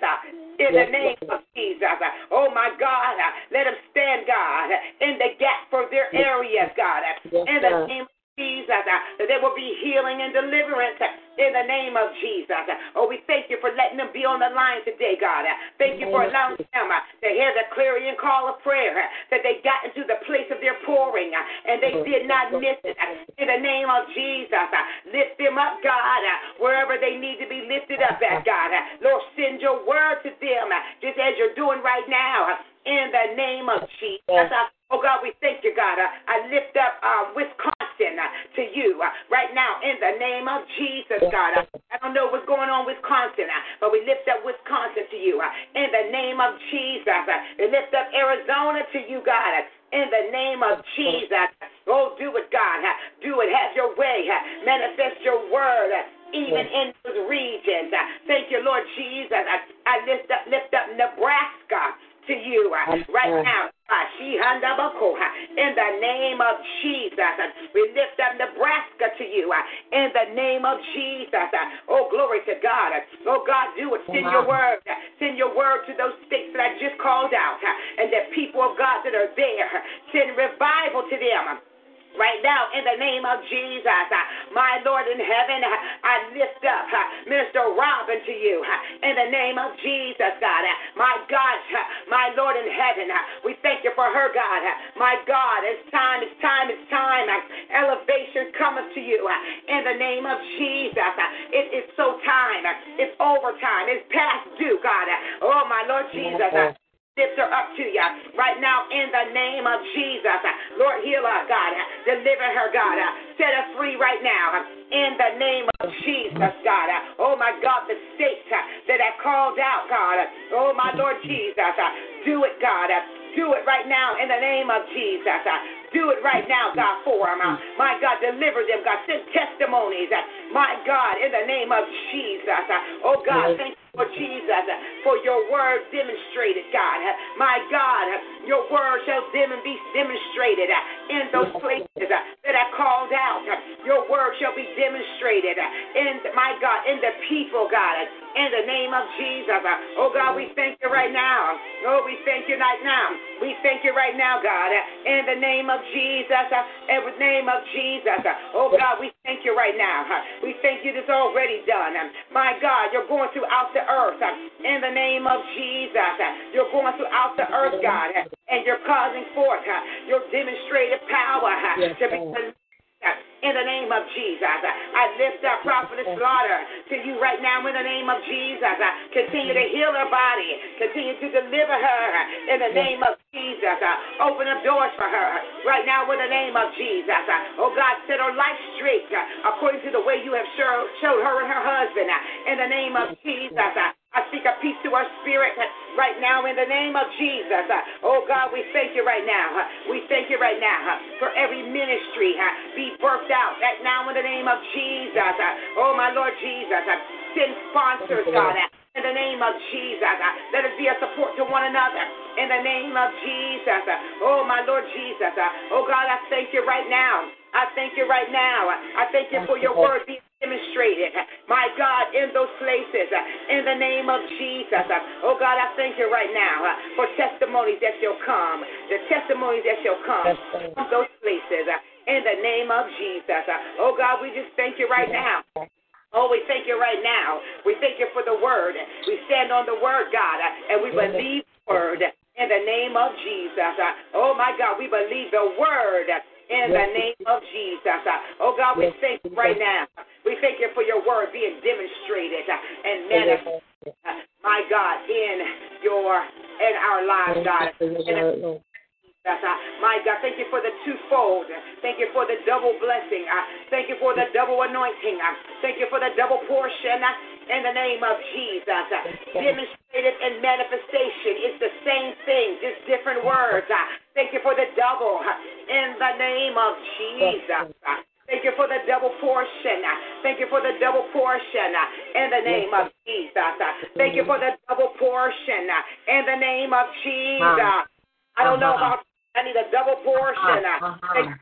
in the name of Jesus. Oh my God, let them stand, God, in the gap for their areas, God, in the name Jesus, uh, that there will be healing and deliverance uh, in the name of Jesus. Uh, oh, we thank you for letting them be on the line today, God. Thank you for allowing them to hear the clarion call of prayer, that they got into the place of their pouring and they did not miss it. In the name of Jesus, lift them up, God, wherever they need to be lifted up at, God. Lord, send your word to them, just as you're doing right now. In the name of Jesus. Oh God, we thank you, God. I lift up uh, Wisconsin uh, to you uh, right now in the name of Jesus, God. I don't know what's going on in Wisconsin, uh, but we lift up Wisconsin to you in the name of Jesus. We lift up Arizona to you, God. In the name of Jesus. Oh, do it, God. Do it. Have your way. Manifest your word. Even in those regions. Thank you, Lord Jesus. I, I lift up, lift up Nebraska to you uh, right now. In the name of Jesus, uh, we lift up Nebraska to you. uh, In the name of Jesus, oh glory to God. Oh God, do it. Send your word. Send your word to those states that I just called out, and the people of God that are there. Send revival to them. Right now, in the name of Jesus, uh, my Lord in heaven, uh, I lift up uh, Minister Robin to you. Uh, in the name of Jesus, God. Uh, my God, uh, my Lord in heaven, we thank you for her, God. My God, it's time, it's time, it's time. Elevation cometh to you. In the name of Jesus. It is so time. It's overtime. It's past due, God. Oh, my Lord Jesus. Lift her up to you right now in the name of Jesus. Lord, heal her, God. Deliver her, God. Set her free right now in the name of Jesus, God. Oh, my God, the state that I called out, God. Oh, my Lord Jesus. Do it, God. Do it right now in the name of Jesus. Do it right now, God, for them. My God, deliver them, God. Send testimonies. My God, in the name of Jesus. Oh, God, thank you for Jesus, for your word demonstrated, God. My God, your word shall be demonstrated in those places that I called out. Your word shall be demonstrated in, my God, in the people, God, in the name of Jesus. Oh, God, we thank you right now. Oh, we thank you right now. We thank you right now, God, in the name of Jesus, in the name of Jesus. Oh, God, we thank you right now. We thank you that's already done. My God, you're going throughout the earth in the name of Jesus. You're going throughout the earth, God, and you're causing forth your demonstrated power to be in the name of Jesus. I lift up Prophetess Slaughter to you right now in the name of Jesus. Continue to heal her body. Continue to deliver her in the name of Jesus. Open up doors for her right now in the name of Jesus. Oh God, set her life straight according to the way you have showed her and her husband in the name of Jesus. I speak a peace to our spirit right now in the name of Jesus. Oh God, we thank you right now. We thank you right now for every ministry be birthed out right now in the name of Jesus. Oh my Lord Jesus, send sponsors, God. In the name of Jesus, let us be a support to one another. In the name of Jesus, oh my Lord Jesus, oh God, I thank you right now. I thank you right now. I thank you for your word being demonstrated, my God, in those places, in the name of Jesus. Oh God, I thank you right now for testimonies that shall come, the testimonies that shall come from those places, in the name of Jesus. Oh God, we just thank you right now. Oh, we thank you right now. We thank you for the word. We stand on the word, God, and we believe the word in the name of Jesus. Oh my God, we believe the word in the name of Jesus. Uh, Oh God, we thank you right now. We thank you for your word being demonstrated uh, and manifested, uh, my God, in your in our lives, God. In the Jesus. My God, thank you for the twofold. Thank you for the double blessing. Thank you for the double anointing. Thank you for the double portion. In the name of Jesus. Demonstrated in manifestation. It's the same thing, just different words. Thank you for the double. In the name of Jesus. Thank you for the double portion. Thank you for the double portion in the name of Jesus. Thank you for the double portion in the name of Jesus. I don't know about I need a double portion. Uh, Thank you,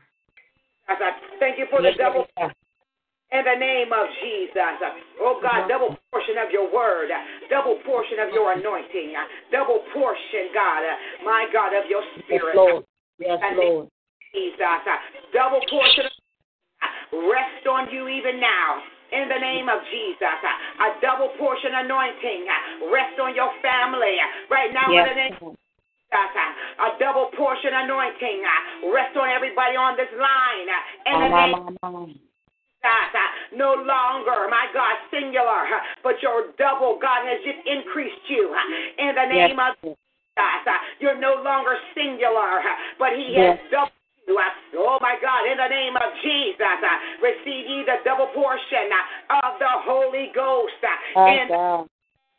Thank you for the double in the name of Jesus. Oh God, double portion of your word, double portion of your anointing, double portion, God, my God, of your spirit. Lord. Yes, Lord. Jesus, double portion rest on you even now. In the name of Jesus, a double portion anointing rest on your family right now. In the name of Jesus, a double portion anointing rest on everybody on this line. In the name of uh, no longer, my God, singular, but your double God has just increased you. In the name of Jesus, uh, you're no longer singular, but He has Yes. doubled you. uh, Oh my God, in the name of Jesus, receive ye the double portion of the Holy Ghost. My In God.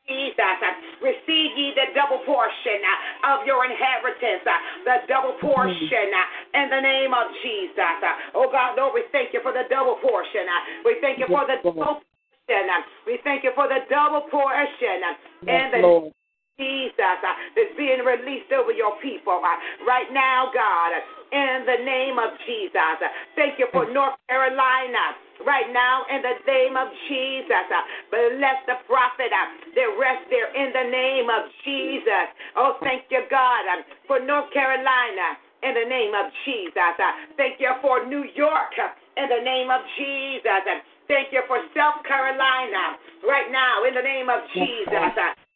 Jesus, receive ye the double portion uh, of your inheritance, uh, the double portion uh, in the name of Jesus. Oh God, Lord, we thank you for the double portion. We thank you for the double portion. We thank you for the double portion in the Lord. Jesus that's being released over your people right now, God, in the name of Jesus. Thank you for North Carolina. Right now, in the name of Jesus, uh, bless the prophet uh, that rest there in the name of Jesus. Oh, thank you, God, uh, for North Carolina in the name of Jesus. Uh, thank you for New York in the name of Jesus. Uh, thank you for South Carolina right now in the name of Jesus.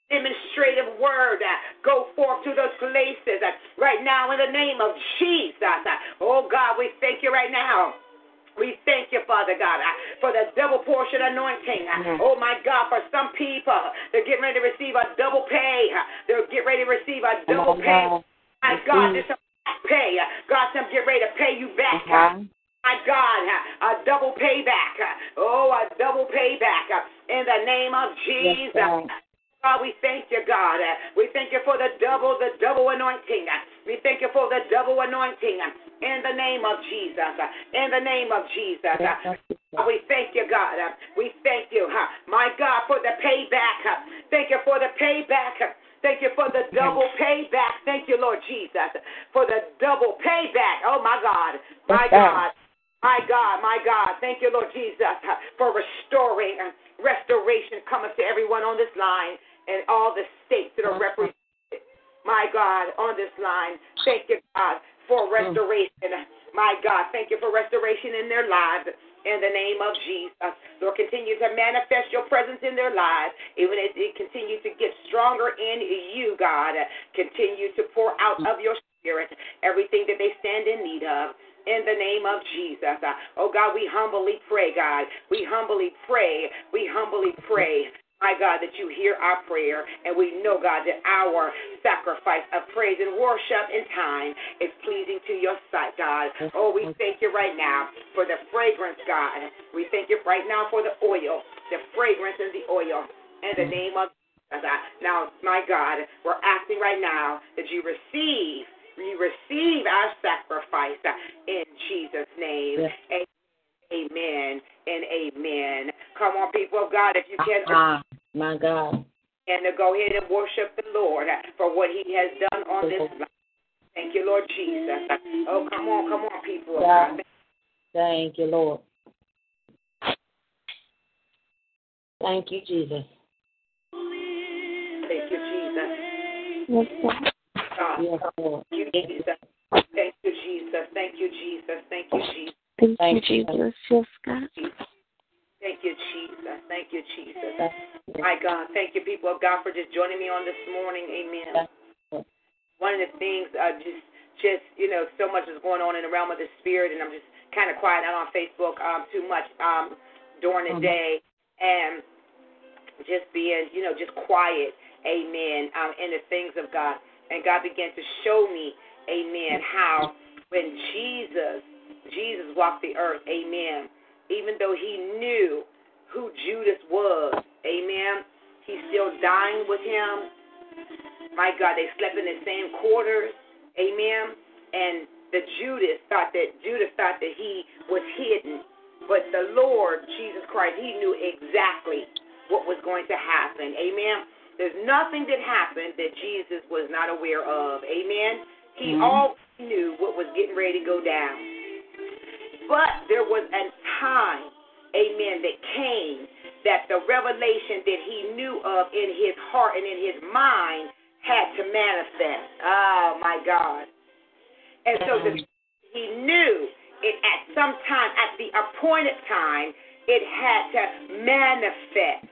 Demonstrative word go forth to those places right now in the name of Jesus. Oh God, we thank you right now. We thank you, Father God, uh, for the double portion anointing. Uh, Oh my God, for some people, they're getting ready to receive a double pay. Uh, They're getting ready to receive a double pay. My God, this is pay. God, some get ready to pay you back. Uh, Uh-huh. my God, a double payback. Oh, a double payback in the name of Jesus. God. God, we thank you, God. We thank you for the double, the double anointing. We thank you for the double anointing in the name of Jesus. In the name of Jesus. We thank you, God. We thank you, my God, for the payback. Thank you for the payback. Thank you for the double payback. Thank you, Lord Jesus, for the double payback. Oh, my God. My God. My God, my God. Thank you, Lord Jesus, for restoring, restoration coming to everyone on this line and all the states that are uh-huh. represented. My God, on this line. Thank you, God, for mm. restoration. My God, thank you for restoration in their lives. In the name of Jesus. Lord, continue to manifest your presence in their lives. Even as it continues to get stronger in you, God. Continue to pour out of your spirit everything that they stand in need of in the name of Jesus. Oh God, we humbly pray, God. We humbly pray. We humbly pray. My God, that you hear our prayer, and we know, God, that our sacrifice of praise and worship in time is pleasing to your sight, God. Oh, we thank you right now for the fragrance, God. We thank you right now for the oil, the fragrance and the oil, in the name of Jesus. Now, my God, we're asking right now that you receive we receive our sacrifice uh, in Jesus' name. Yes. Amen and amen. Come on, people of God, if you can, Ah, my God. and to go ahead and worship the Lord uh, for what He has done on this line. Thank you, Lord Jesus. Oh, come on, come on, people. God. Thank you, Lord. Thank you, Jesus. Thank you, Jesus. Yes, God. Yes, Lord. Thank you, Jesus. Thank you, Jesus. Thank you, Jesus. Thank you, Jesus. Thank you, you. Jesus. Yes, God. Thank you, Jesus. Thank you, Jesus. My God, thank you, people of God, for just joining me on this morning. Amen. One of the things, uh, just, just you know, so much is going on in the realm of the spirit, and I'm just kind of quiet out on Facebook um, too much um, during the Mhm. day, and just being, you know, just quiet. Amen. Um, in the things of God, and God began to show me, Amen, how when Jesus, Jesus walked the earth, Amen. Even though he knew who Judas was, Amen. He still dined with him. My God, they slept in the same quarters. Amen. And the Judas thought that Judas thought that he was hidden. But the Lord, Jesus Christ, he knew exactly what was going to happen. Amen. There's nothing that happened that Jesus was not aware of. Amen. He Mhm. always knew what was getting ready to go down. But there was a time, amen, that came that the revelation that he knew of in his heart and in his mind had to manifest. Oh, my God. And so the, he knew it at some time, at the appointed time, it had to manifest.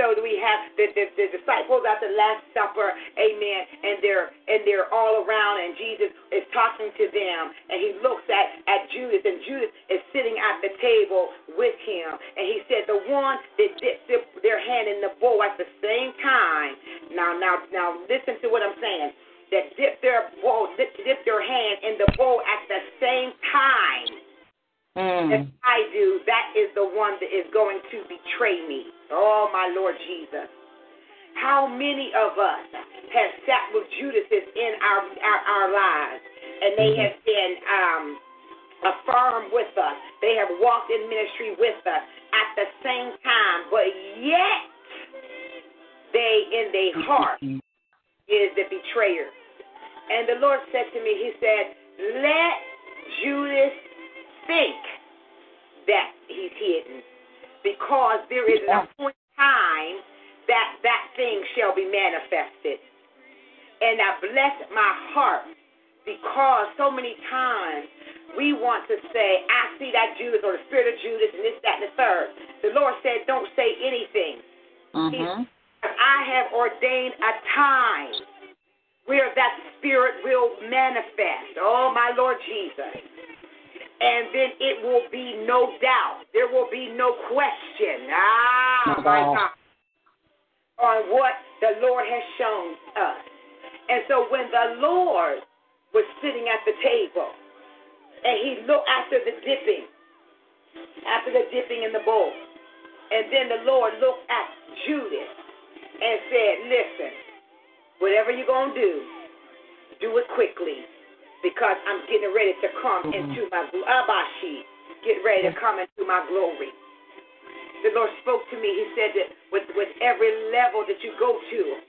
So we have the, the, the disciples at the Last Supper, amen, and they're and they're all around, and Jesus is talking to them, and he looks at, at Judas, and Judas is sitting at the table with him, and he said, the one that dipped their, hand in the bowl at the same time. Now, now, now, listen to what I'm saying. That dip their bowl, dip, dip their hand in the bowl at the same time mm. I do, that is the one that is going to betray me. Oh, my Lord Jesus. How many of us have sat with Judases in our, our, our lives, and they Mhm. have been um, affirmed with us? They have walked in ministry with us at the same time, but yet they, in their heart, is the betrayer. And the Lord said to me, He said, Let there is an appointed time that that thing shall be manifested. And I bless my heart because so many times we want to say, I see that Judas or the spirit of Judas and this, that, and the third. The Lord said, Don't say anything. Mhm. I have ordained a time where that spirit will manifest. Oh, my Lord Jesus. And then it will be no doubt. There will be no question. Ah, My. God. On what the Lord has shown us. And so when the Lord was sitting at the table and he looked after the dipping, after the dipping in the bowl, and then the Lord looked at Judas and said, Listen, whatever you're going to do, do it quickly because I'm getting ready to come Mhm. into my Abashi, get ready to come into my glory. The Lord spoke to me. He said that with, with every level that you go to,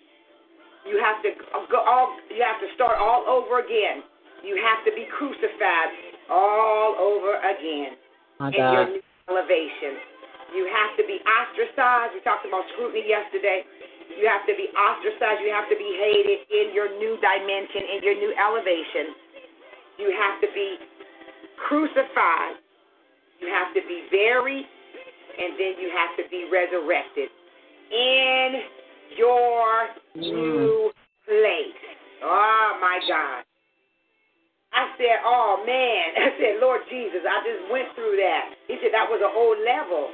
you have to go all you have to start all over again. You have to be crucified all over again My in your new elevation. You have to be ostracized. We talked about scrutiny yesterday. You have to be ostracized. You have to be hated in your new dimension, in your new elevation. You have to be crucified. You have to be buried. And then you have to be resurrected in your new place. Oh, my God. I said, oh, man. I said, Lord Jesus, I just went through that. He said, that was a whole level.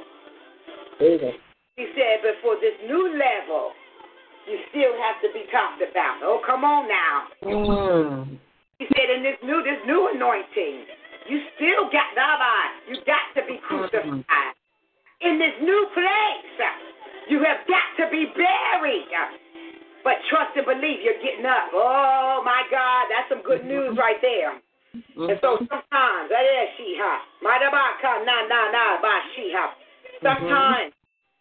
Jesus. He said, but for this new level, you still have to be talked about. Oh, come on now. Mm. He said, in this new this new anointing, you still got Dabai. You got to be crucified. In this new place, you have got to be buried. But trust and believe you're getting up. Oh my God, that's some good news right there. And so mm-hmm. sometimes, that is Shiha. Madabaka na na na ba Shiha. Mm-hmm. Sometimes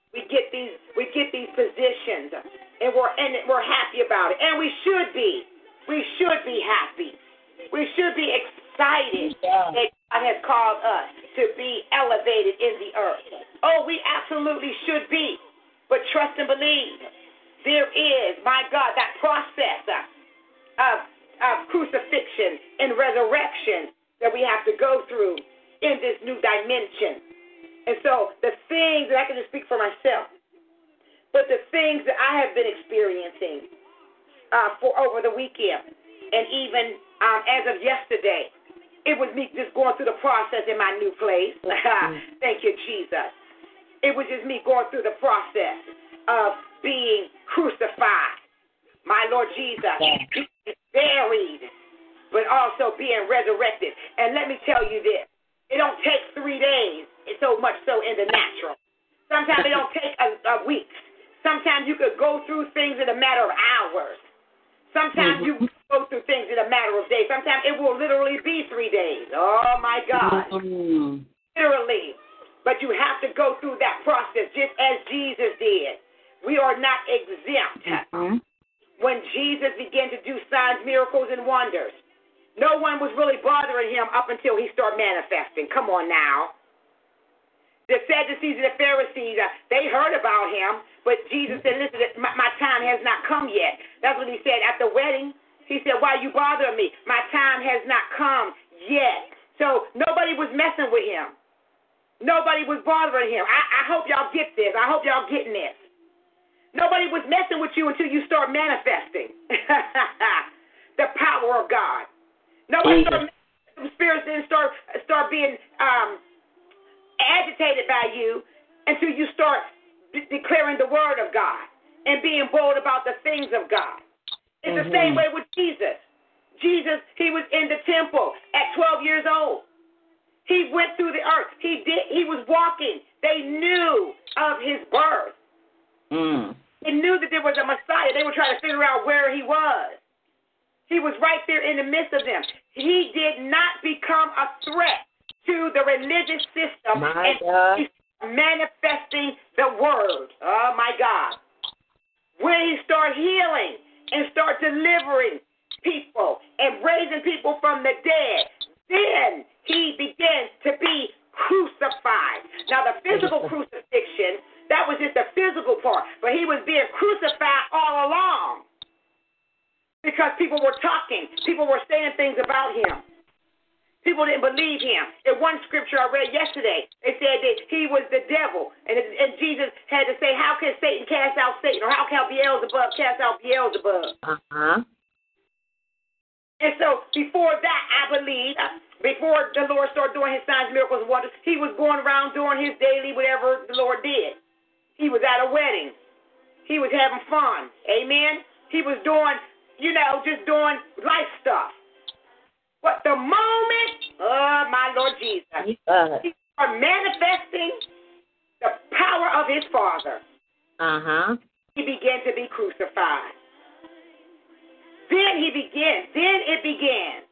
we get these we get these positions and we're and we're happy about it. And we should be. We should be happy. We should be excited Yeah. that God has called us to be elevated in the earth. Oh, we absolutely should be. But trust and believe. There is, my God, that process of, of crucifixion and resurrection that we have to go through in this new dimension. And so the things that I can just speak for myself, but the things that I have been experiencing uh, for over the weekend, and even um, as of yesterday, it was me just going through the process in my new place. Thank you, Jesus. It was just me going through the process of being crucified. My Lord Jesus, being buried, but also being resurrected. And let me tell you this it don't take three days, it's so much so in the natural. Sometimes it don't take a, a week. Sometimes you could go through things in a matter of hours. Sometimes you go through things in a matter of days. Sometimes it will literally be three days. Oh my God. Mm. Literally. But you have to go through that process just as Jesus did. We are not exempt. Mhm. When Jesus began to do signs, miracles, and wonders, no one was really bothering him up until he started manifesting. Come on now. The Sadducees and the Pharisees, uh, they heard about him, but Jesus said, listen, my, my time has not come yet. That's what he said at the wedding. He said, why you bothering me? My time has not come yet. So nobody was messing with him. Nobody was bothering him. I, I hope y'all get this. I hope y'all getting this. Nobody was messing with you until you start manifesting the power of God. Nobody Jesus. started some spirits didn't start start being um, agitated by you until you start de- declaring the word of God and being bold about the things of God. It's the same Mhm. way with Jesus. Jesus, he was in the temple at 12 years old. He went through the earth. He did. He was walking. They knew of his birth. Mm. They knew that there was a Messiah. They were trying to figure out where he was. He was right there in the midst of them. He did not become a threat to the religious system My and God. manifesting the word. Oh my God. When he start healing and start delivering people and raising people from the dead, then he begins to be crucified. Now the physical crucifixion, that was just the physical part, but he was being crucified all along because people were talking, people were saying things about him. People didn't believe him. In one scripture I read yesterday, it said that he was the devil. And, and Jesus had to say, How can Satan cast out Satan? Or how can Beelzebub cast out Beelzebub? Uh-huh. And so before that, I believe, before the Lord started doing his signs, miracles, and wonders, he was going around doing his daily whatever the Lord did. He was at a wedding. He was having fun. Amen. He was doing, you know, just doing life stuff. But the moment, oh my Lord Jesus, Uh he started manifesting the power of his Father, Uh huh. he began to be crucified. Then he began. Then it began.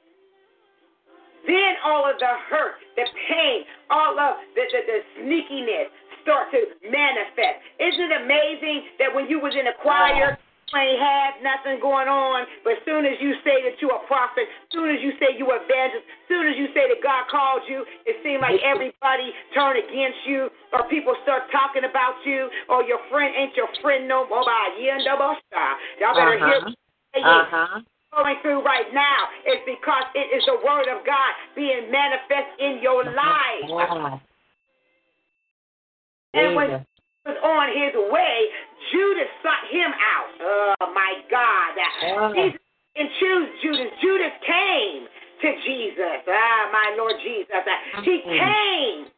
Then all of the hurt, the pain, all of the, the, the sneakiness start to manifest. Isn't it amazing that when you was in a choir, you ain't had nothing going on, but as soon as you say that you're a prophet, as soon as you say you evangelist, as soon as you say that God called you, it seems like everybody turn against you, or people start talking about you, or your friend ain't your friend no more. By you and double star. Y'all better hear Uh-huh. me Uh-huh. going through right now is because it is the word of God being manifest in your life. Wow. And when was on his way, Judas sought him out. Oh my God. Ah. Jesus didn't choose Judas. Judas came to Jesus. Ah, my Lord Jesus. He Mhm. came.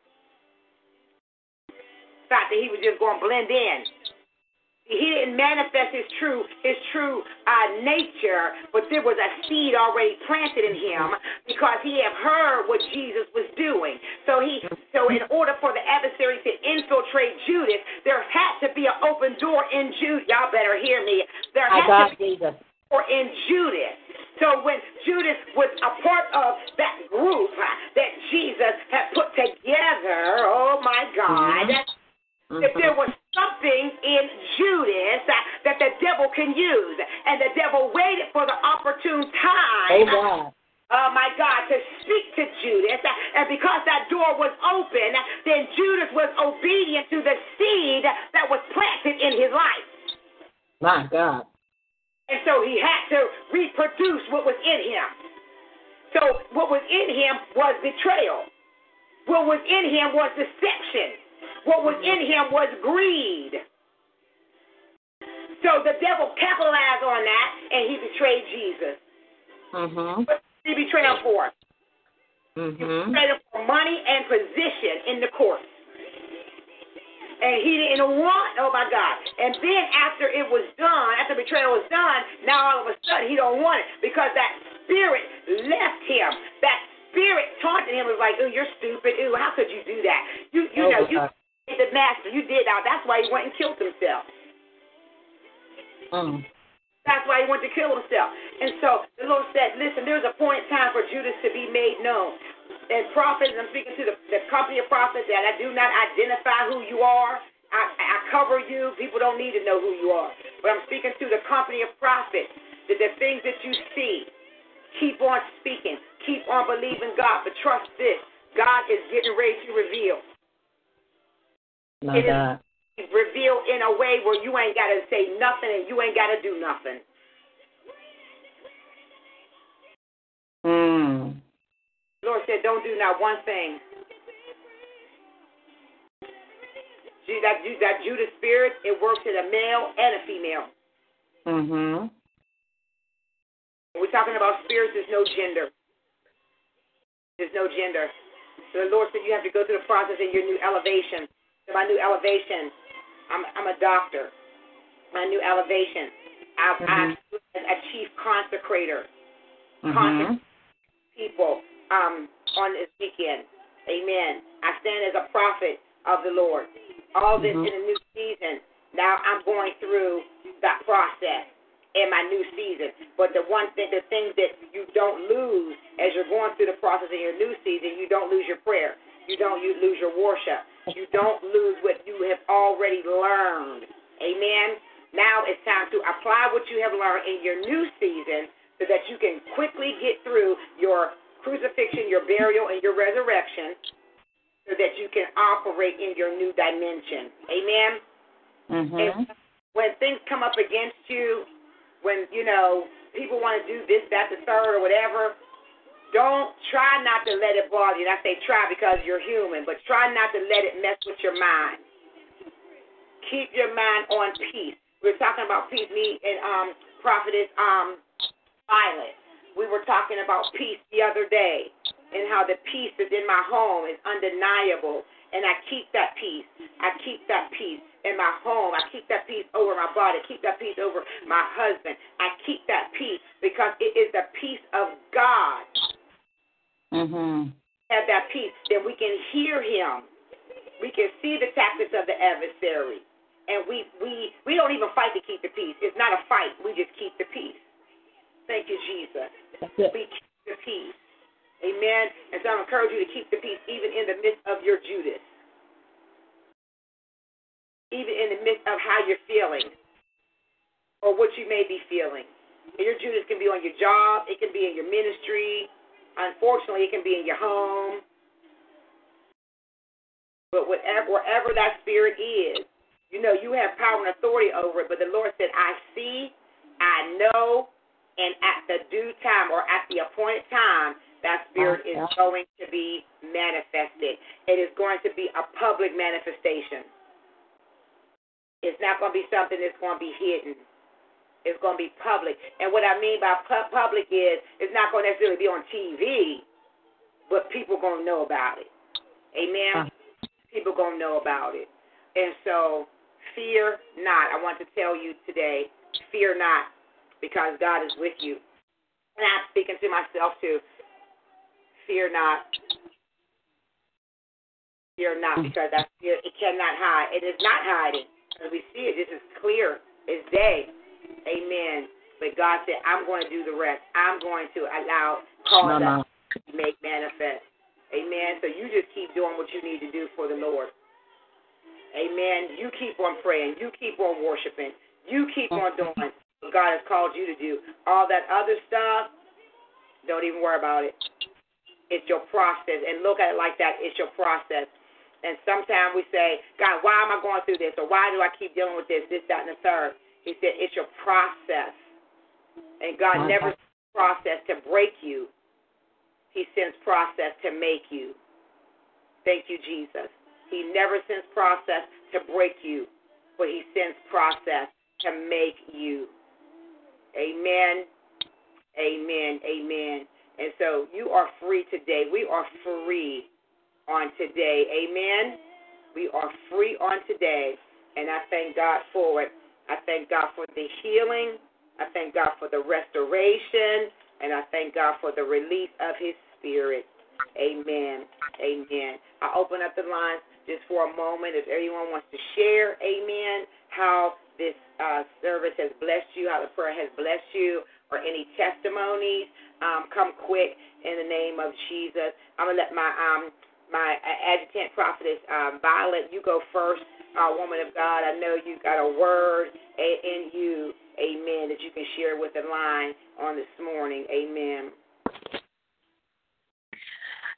Thought that he was just going to blend in. He didn't manifest his true his true uh, nature, but there was a seed already planted in him because he had heard what Jesus was doing. So he so in order for the adversary to infiltrate Judas, there had to be an open door in Judas. Y'all better hear me. There had to God, be Jesus. or in Judas. So when Judas was a part of that group that Jesus had put together, oh my God, if there was something in Judas uh, that the devil can use, and the devil waited for the opportune Oh, time. Oh my God, to speak to Judas. uh, And because that door was open, then Judas was obedient to the seed that was planted in his life. My God. And so he had to reproduce what was in him. So what was in him was betrayal. What was in him was deception. What was in him was greed. So the devil capitalized on that and he betrayed Jesus. Mhm. What did he betray him for? Mhm. Betrayed him for money and position in the court. And he didn't want, oh my God. And then after it was done, after betrayal was done, now all of a sudden he don't want it because that spirit left him. That spirit taunted him was like, "Ooh, you're stupid. Ooh, how could you do that? You, you Oh, know, you. The master. You did that. That's why he went and killed himself. Mm. That's why he went to kill himself. And so the Lord said, listen, there's a point in time for Judas to be made known. And prophets, I'm speaking to the, the company of prophets that I do not identify who you are. I, I cover you. People don't need to know who you are. But I'm speaking to the company of prophets. That the things that you see, keep on speaking. Keep on believing God. But trust this. God is getting ready to reveal. My It is- God. Reveal in a way where you ain't got to say nothing and you ain't got to do nothing. Mm. Lord said, don't do not one thing. See, that, that Judas spirit, it works in a male and a female. Mm-hmm. We're talking about spirits, there's no gender. There's no gender. So the Lord said you have to go through the process in your new elevation. My new elevation, I'm, I'm a doctor. My new elevation, I've, I'm a chief consecrator. Mhm. people um, on this weekend. Amen. I stand as a prophet of the Lord. All this Mhm. in a new season. Now I'm going through that process in my new season. But the one thing, the things that you don't lose as you're going through the process in your new season, you don't lose your prayer. You don't you lose your worship. You don't lose what you have already learned. Amen. Now it's time to apply what you have learned in your new season so that you can quickly get through your crucifixion, your burial, and your resurrection so that you can operate in your new dimension. Amen. Mhm. When things come up against you, when, you know, people want to do this, that, the third, or whatever, don't try not to let it bother you. And I say try because you're human, but try not to let it mess with your mind. Keep your mind on peace. We were talking about peace, me and um, prophetess um, Violet. We were talking about peace the other day and how the peace that's in my home is undeniable. And I keep that peace. I keep that peace in my home. I keep that peace over my body. I keep that peace over my husband. I keep that peace because it is the peace of God. Mhm. Have that peace, then we can hear Him. We can see the tactics of the adversary, and we we we don't even fight to keep the peace. It's not a fight. We just keep the peace. Thank you, Jesus. We keep the peace. Amen. And so I encourage you to keep the peace even in the midst of your Judas. Even in the midst of how you're feeling or what you may be feeling. And your Judas can be on your job, it can be in your ministry. Unfortunately, it can be in your home. But whatever, wherever that spirit is, you know, you have power and authority over it. But the Lord said, I see, I know, and at the due time or at the appointed time, that spirit is going to be manifested. It is going to be a public manifestation. It's not going to be something that's going to be hidden. It's going to be public. And what I mean by pu- public is it's not going to necessarily be on TV, but people going to know about it. Amen. Uh-huh. People going to know about it. And so fear not. I want to tell you today, fear not, because God is with you. And I'm speaking to myself too. Fear not. Fear not, mm. because that fear it cannot hide. It is not hiding. As we see it, this is clear as day. Amen. But God said, I'm going to do the rest. I'm going to allow cause No, make manifest. Amen. So you just keep doing what you need to do for the Lord. Amen. You keep on praying. You keep on worshiping. You keep on mm-hmm. doing what God has called you to do. All that other stuff, don't even worry about it. It's your process. And look at it like that. It's your process. And sometimes we say, God, why am I going through this? Or why do I keep dealing with this, this, that, and the third? He said, it's your process. And God Mhm. never sends process to break you. He sends process to make you. Thank you, Jesus. He never sends process to break you, but he sends process to make you. Amen. Amen. Amen. And so you are free today. We are free on today. Amen. We are free on today. And I thank God for it. I thank God for the healing. I thank God for the restoration. And I thank God for the release of his spirit. Amen. Amen. I open up the lines just for a moment. If anyone wants to share, amen, how this uh, service has blessed you, how the prayer has blessed you, or any testimonies, um, come quick in the name of Jesus. I'm gonna let my um my adjutant prophetess um, Violet, you go first, uh, woman of God. I know you got a word in you, Amen, that you can share with the line on this morning, Amen.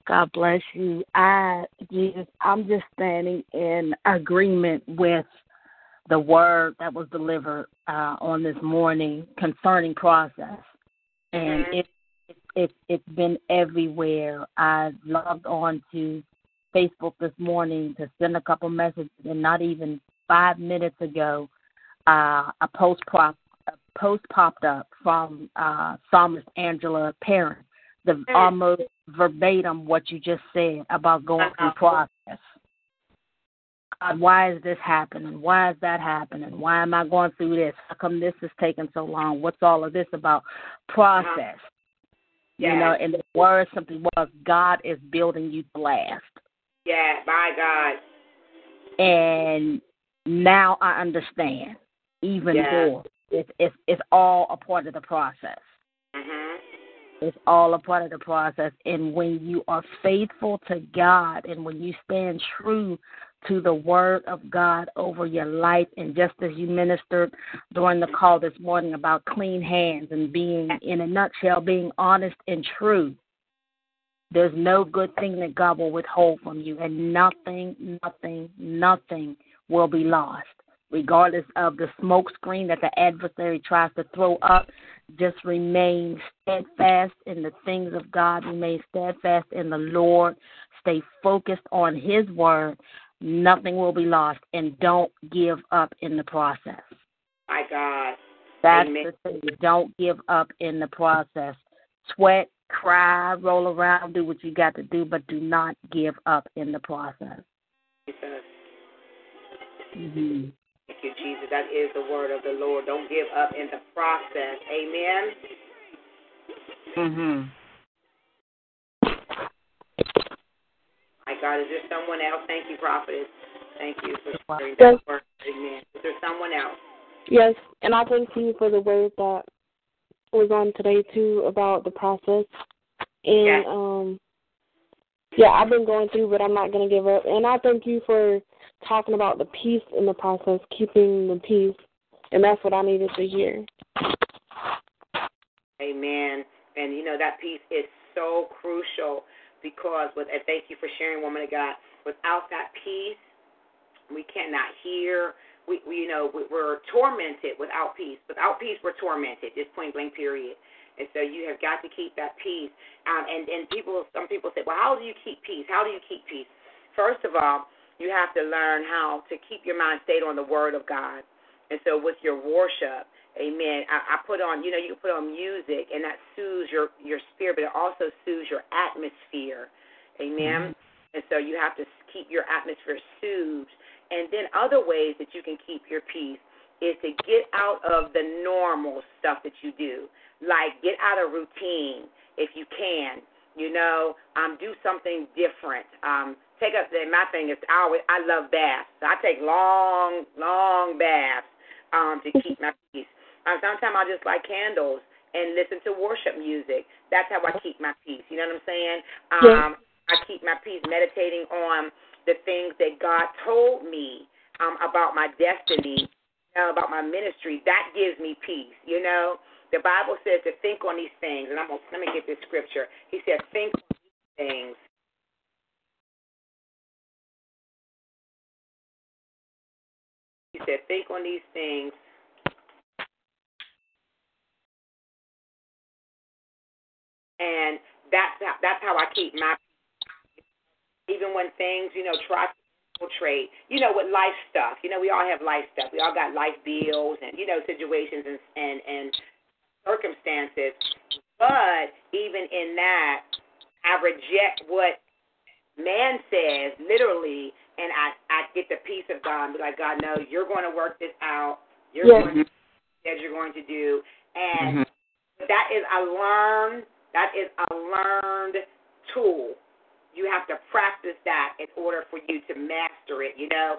God bless you. I Jesus, I'm just standing in agreement with the word that was delivered uh, on this morning concerning process, and Mhm. it, it it it's been everywhere. I logged on to Facebook this morning to send a couple messages, and not even five minutes ago, uh, a post prop a post popped up from uh, Psalmist Angela Parent, the almost verbatim what you just said about going through Uh-huh. process. God, why is this happening? Why is that happening? Why am I going through this? How come this is taking so long? What's all of this about? Process. You know, and the word simply was God is building you to last. Yeah, my God. And now I understand even Yeah. more. It's it's it's all a part of the process. Mhm. It's all a part of the process. And when you are faithful to God and when you stand true to the word of God over your life, and just as you ministered during the call this morning about clean hands and being, in a nutshell, being honest and true, there's no good thing that God will withhold from you, and nothing, nothing, nothing will be lost. Regardless of the smoke screen that the adversary tries to throw up, just remain steadfast in the things of God. Remain steadfast in the Lord. Stay focused on His word. Nothing will be lost. And don't give up in the process. My God. That's Amen. the thing. Don't give up in the process. Sweat, cry, roll around, do what you got to do, but do not give up in the process. Jesus. Mm-hmm. Thank you, Jesus. That is the word of the Lord. Don't give up in the process. Amen. Mm-hmm. My God, is there someone else? Thank you, prophetess. Thank you for sharing Yes. that word. Amen. Is there someone else? Yes, and I thank you for the word that was on today too about the process. And Yes. um yeah, I've been going through but I'm not gonna give up. And I thank you for talking about the peace in the process, keeping the peace. And that's what I needed to hear. Amen. And you know that peace is so crucial because with and thank you for sharing, woman of God. Without that peace, we cannot hear. We, we you know we- we're tormented without peace. Without peace, we're tormented. Just point blank. Period. And so you have got to keep that peace. Um, and and people, some people say, well, how do you keep peace? How do you keep peace? First of all, you have to learn how to keep your mind stayed on the Word of God. And so with your worship, Amen. I, I put on, you know, you can put on music, and that soothes your your spirit, but it also soothes your atmosphere. Amen. And so you have to keep your atmosphere soothed. And then other ways that you can keep your peace is to get out of the normal stuff that you do, like get out of routine if you can. You know, um, do something different. Um, take up. My thing is, I always, I love baths. So I take long, long baths um, to keep my peace. Um, sometimes I just light candles and listen to worship music. That's how I keep my peace. You know what I'm saying? Um, I keep my peace meditating on the things that God told me um, about my destiny, know, about my ministry. That gives me peace. You know, the Bible says to think on these things, and I'm gonna let me get this scripture. He said, think on these things. He said, think on these things. And that's how, that's how I keep my even when things, you know, try to infiltrate, you know, with life stuff. You know, we all have life stuff. We all got life bills and, you know, situations and and, and circumstances. But even in that, I reject what man says literally, and I I get the peace of God. And be like, God, no, you're going to work this out. You're Yes. going to do as you're going to do, and Mhm. that is a learned that is a learned tool. You have to practice that in order for you to master it. You know,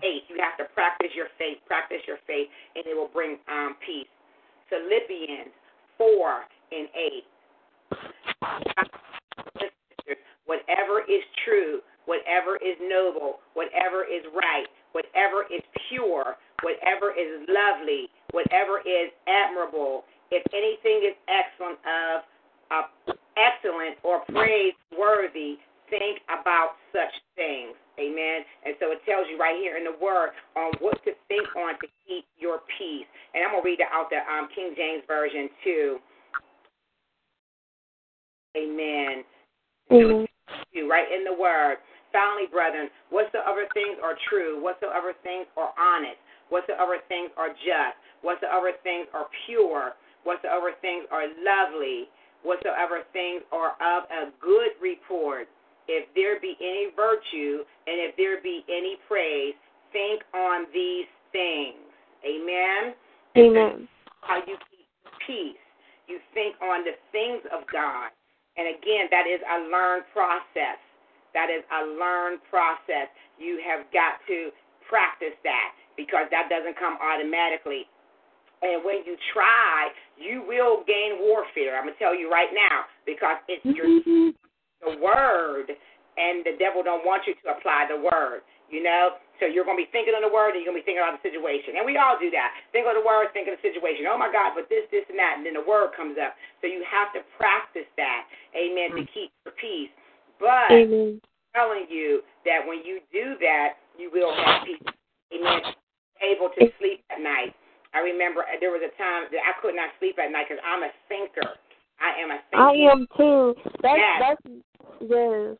faith. You have to practice your faith. Practice your faith, and it will bring um, peace. Philippians four and eight. Whatever is true, whatever is noble, whatever is right, whatever is pure, whatever is lovely, whatever is admirable, if anything is excellent of uh, excellent or praiseworthy, think about such things. Amen. And so it tells you right here in the word on what to think on to keep your peace. And I'm gonna read it out the um, King James version too. Amen. Amen. You right in the word. Finally, brethren, whatsoever things are true, whatsoever things are honest, whatsoever things are just, whatsoever things are pure, whatsoever things are lovely, whatsoever things are of a good report, if there be any virtue and if there be any praise, think on these things. Amen. Amen. How you keep peace. You think on the things of God. And again, that is a learned process. That is a learned process. You have got to practice that because that doesn't come automatically. And when you try, you will gain warfare. I'm gonna tell you right now because it's your mm-hmm. the word, and the devil don't want you to apply the word. You know, so you're gonna be thinking of the word, and you're gonna be thinking about the situation. And we all do that. Think of the word, think of the situation. Oh my God, but this, this, and that, and then the word comes up. So you have to practice that. Amen. To keep your peace. But Amen. I'm telling you that when you do that, you will have peace. Amen. Able to sleep at night. I remember there was a time that I could not sleep at night because I'm a thinker. I am a thinker. I am too. That's Yes. that's yes.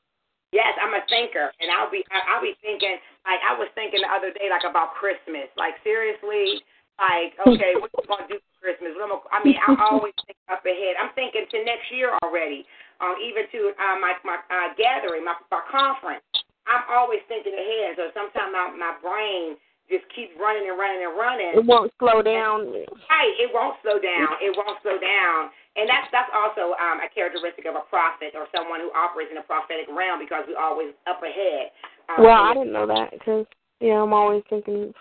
Yes, I'm a thinker, and I'll be I'll be thinking like I was thinking the other day like about Christmas. Like seriously, like okay, what you gonna do for Christmas? What am I, I mean, I always think up ahead. I'm thinking to next year already. Um, even to uh, my my uh, gathering, my my conference. I'm always thinking ahead. So sometimes my my brain just keeps running and running and running. It won't slow down. Right, it won't slow down. It won't slow down, and that's that's also um, a characteristic of a prophet or someone who operates in a prophetic realm because we're always up ahead. Um, Well, I didn't know that because yeah, I'm always thinking.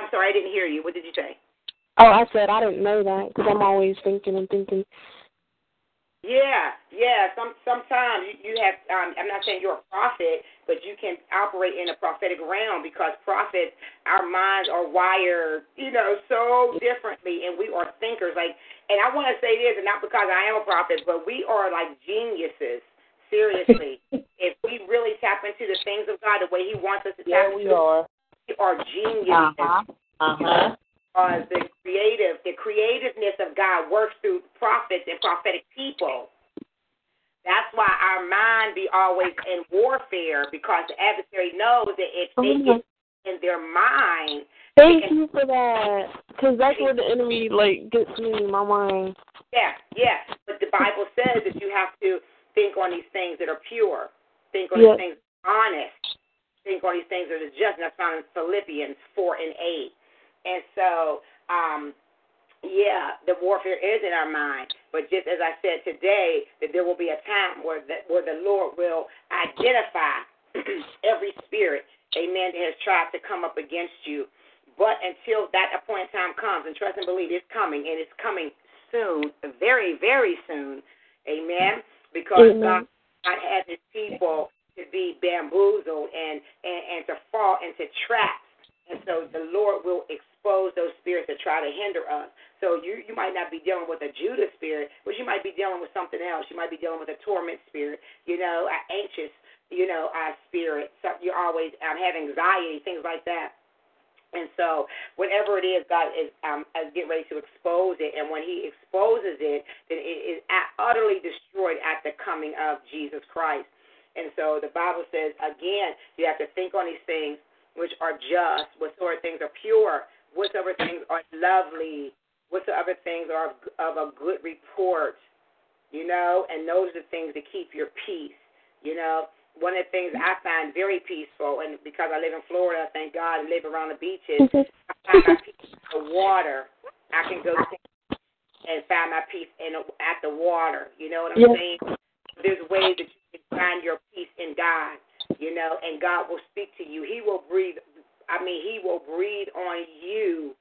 I'm sorry, I didn't hear you. What did you say? Oh, I said I didn't know that because I'm always thinking and thinking. Yeah, yeah. Some sometimes you, you have. Um, I'm not saying you're a prophet, but you can operate in a prophetic realm because prophets, our minds are wired, you know, so differently, and we are thinkers. Like, and I want to say this, and not because I am a prophet, but we are like geniuses. Seriously, if we really tap into the things of God the way He wants us to tap Yeah, we are. we are geniuses. Uh-huh. Uh-huh. Because the creative, the creativeness of God works through prophets and prophetic people. That's why our mind be always in warfare because the adversary knows that if they get in their mind, Thank you for that, because that's where the enemy like gets me, in my mind. yeah, yeah. But the Bible says that you have to think on these things that are pure, think on Yes. these things honest, think on these things that are just. And that's found in Philippians four and eight. And so, um, yeah, the warfare is in our mind. But just as I said today, that there will be a time where the, where the Lord will identify every spirit, amen, that has tried to come up against you. But until that appointed time comes, and trust and believe it's coming, and it's coming soon, very, very soon, amen, because. God, God has his people to be bamboozled and, and, and to fall into traps. And so the Lord will expose those spirits that try to hinder us. So you you might not be dealing with a Judas spirit, but you might be dealing with something else. You might be dealing with a torment spirit, you know, an anxious, you know, uh, spirit. So you're always um, have anxiety, things like that. And so, whatever it is, God is um, is getting ready to expose it. And when He exposes it, then it is utterly destroyed at the coming of Jesus Christ. And so, the Bible says again, you have to think on these things which are just, whatsoever things are pure, whatsoever things are lovely, whatsoever things are of, of a good report. You know, and those are the things that keep your peace. You know, one of the things I find very peaceful, and because I live in Florida, thank God, I live around the beaches. Mm-hmm. I find my peace in the water. I can go and find my peace in at the water. You know what I'm Yeah. saying? There's ways that you can find your peace in God. You know, and God will speak to you. He will breathe. I mean, He will breathe on you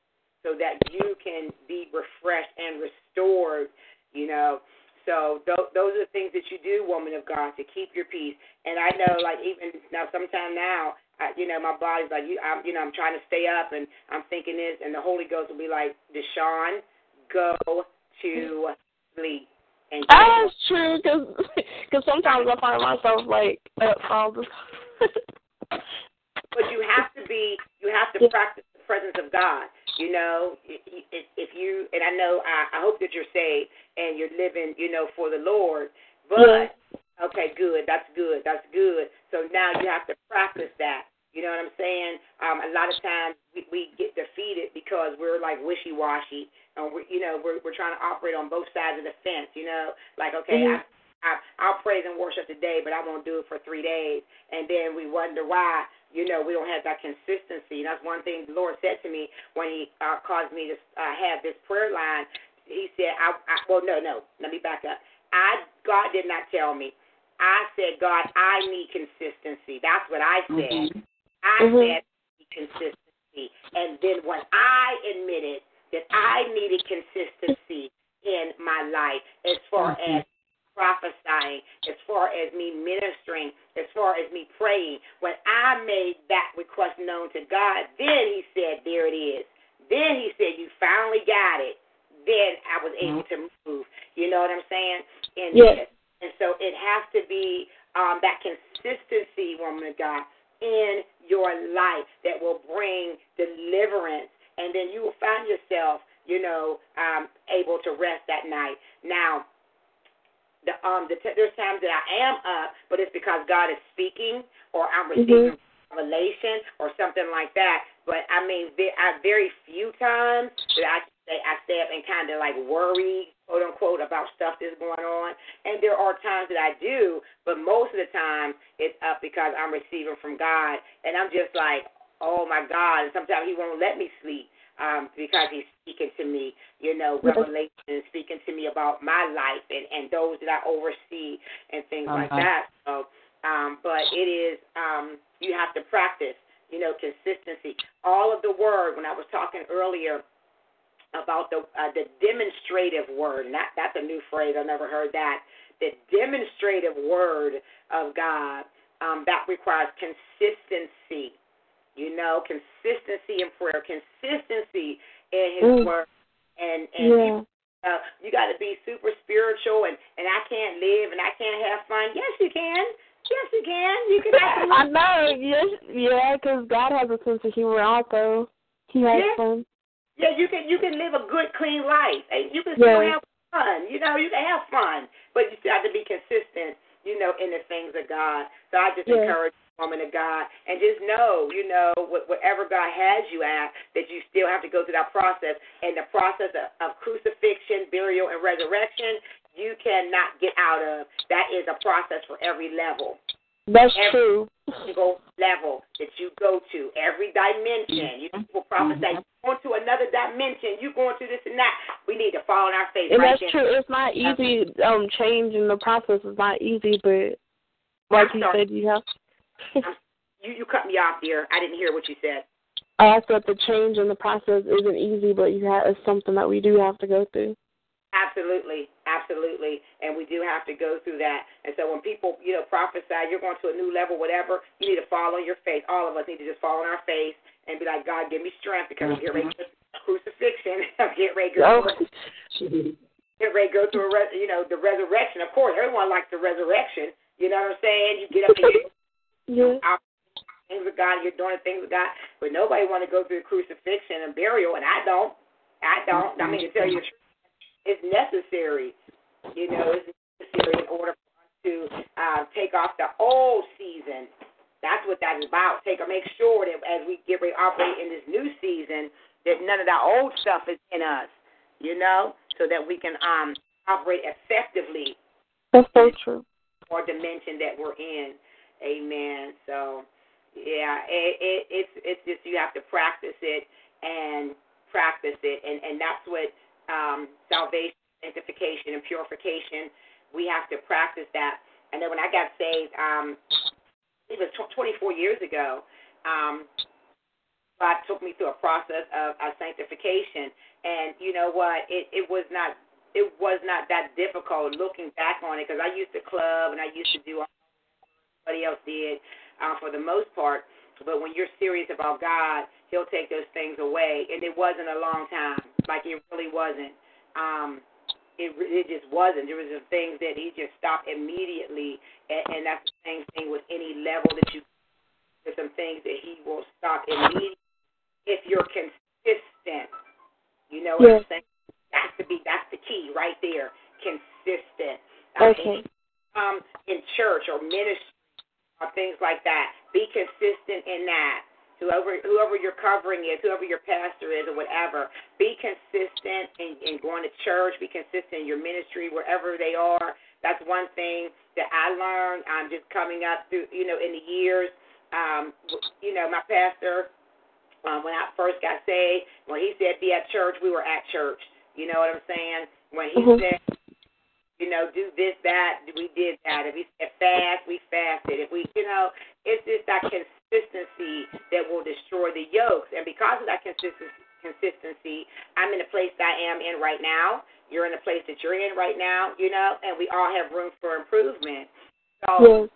so that you can be refreshed and restored. You know, so th- those are the things that you do, woman of God, to keep your peace. And I know, like even now, sometime now, I, you know, my body's like, you, I'm, you know, I'm trying to stay up, and I'm thinking this, and the Holy Ghost will be like, Deshaun, go to mm-hmm. sleep. And That's oh, true, because cause sometimes I find myself like up all the but you have to be you have to practice the presence of God. You know, if, you and I know I, I hope that you're saved and you're living, you know, for the Lord. But okay, good. That's good. That's good. So now you have to practice that. You know what I'm saying? Um, a lot of times we, we get defeated because we're like wishy washy, and we, you know, we're we're trying to operate on both sides of the fence. You know, like okay, Mhm. I, I I'll praise and worship today, but I won't do it for three days, and then we wonder why. You know, we don't have that consistency. That's one thing the Lord said to me when He uh, caused me to uh, have this prayer line. He said, I, I well, no, no. Let me back up. I God did not tell me. I said, God, I need consistency. That's what I said. I Mhm. said consistency. And then when I admitted that I needed consistency in my life, as far as prophesying, as far as me ministering, as far as me praying, when I made that request known to God, then He said, There it is. Then He said, You finally got it. Then I was able to move. You know what I'm saying? And Yes. and so it has to be um, that consistency, woman of God, in your life that will bring deliverance. And then you will find yourself, you know, um, able to rest that night. Now, the, um, the t- there's times that I am up, but it's because God is speaking or I'm receiving revelation or something like that. But I mean, ve- I very few times that I say I stay up and kind of like worry, quote unquote, about stuff that's going on. And there are times that I do, but most of the time it's up because I'm receiving from God, and I'm just like, oh my God. And sometimes He won't let me sleep. Um, because he's speaking to me, you know, revelation, speaking to me about my life and, and those that I oversee and things like Uh-huh. that. So, um, but it is um, you have to practice, you know, consistency. All of the word. When I was talking earlier about the uh, the demonstrative word, that that's a new phrase. I never heard that. The demonstrative word of God um, that requires consistency. You know, consistency in prayer, consistency in His Mm. word, and and Yeah. uh, you got to be super spiritual and and I can't live and I can't have fun. Yes, you can. Yes, you can. You can have I know, yes, yeah, because God has a sense of humor also. He has Yeah. fun. Yeah, you can you can live a good, clean life. And you can still Yeah. have fun. You know, you can have fun, but you still have to be consistent. You know, in the things of God. So I just Yeah. encourage woman of God, and just know, you know, whatever God has you at, that you still have to go through that process. And the process of, of crucifixion, burial, and resurrection, you cannot get out of. That is a process for every level. That's Every true. single level that you go to, every dimension. You people prophesy, Mm-hmm. you're going to another dimension, You're going to this and that. We need to fall on our face And right that's then. true. It's not easy. Um, changing the process is not easy, but like you said, you have. You you cut me off, dear. I didn't hear what you said. I said the change in the process isn't easy, but you have it's something that we do have to go through. Absolutely, absolutely, and we do have to go through that. And so when people, you know, prophesy, you're going to a new level, whatever, you need to fall on your face. All of us need to just fall on our face and be like, God, give me strength because I'm getting ready mm-hmm. to crucifixion. I'm getting ready to go Oh. get ready to go through, a res- you know, the resurrection. Of course, everyone likes the resurrection. You know what I'm saying? You get up and you Yeah. out things of God, you're doing things of God, but nobody want to go through the crucifixion and burial, and I don't. I don't. I mean, to tell you the truth, it's necessary. You know, it's necessary in order for us to uh, take off the old season. That's what that is about. Take or make sure that as we get ready to operate in this new season, that none of that old stuff is in us. You know, so that we can um operate effectively That's so true. or dimension that we're in. Amen. So, yeah, it, it, it's it's just you have to practice it and practice it, and and that's what um, salvation, sanctification, and purification. We have to practice that. And then when I got saved, um, it was tw 24 years ago. Um, God took me through a process of, of sanctification, and you know what? It it was not it was not that difficult looking back on it because I used to club and I used to do all everybody else did uh, for the most part. But when you're serious about God, He'll take those things away, and it wasn't a long time. Like it really wasn't. Um, it it just wasn't. There was some things that He just stopped immediately, and, and that's the same thing with any level that you. There's some things that He will stop immediately if you're consistent. You know what I'm saying? That's to be that's the key right there. Consistent. Okay. um, in church or ministry or things like that. Be consistent in that. Whoever whoever your covering is, whoever your pastor is, or whatever, be consistent in, in going to church. Be consistent in your ministry wherever they are. That's one thing that I learned. I'm just coming up through, you know, in the years. Um, you know, my pastor, um, when I first got saved, when he said be at church, we were at church. You know what I'm saying? When he Mhm. said you know, do this, that, we did that. If we said fast, we fasted. If we, you know, it's just that consistency that will destroy the yokes. And because of that consistency, consistency, I'm in the place that I am in right now. You're in the place that you're in right now, you know, and we all have room for improvement. So Yes.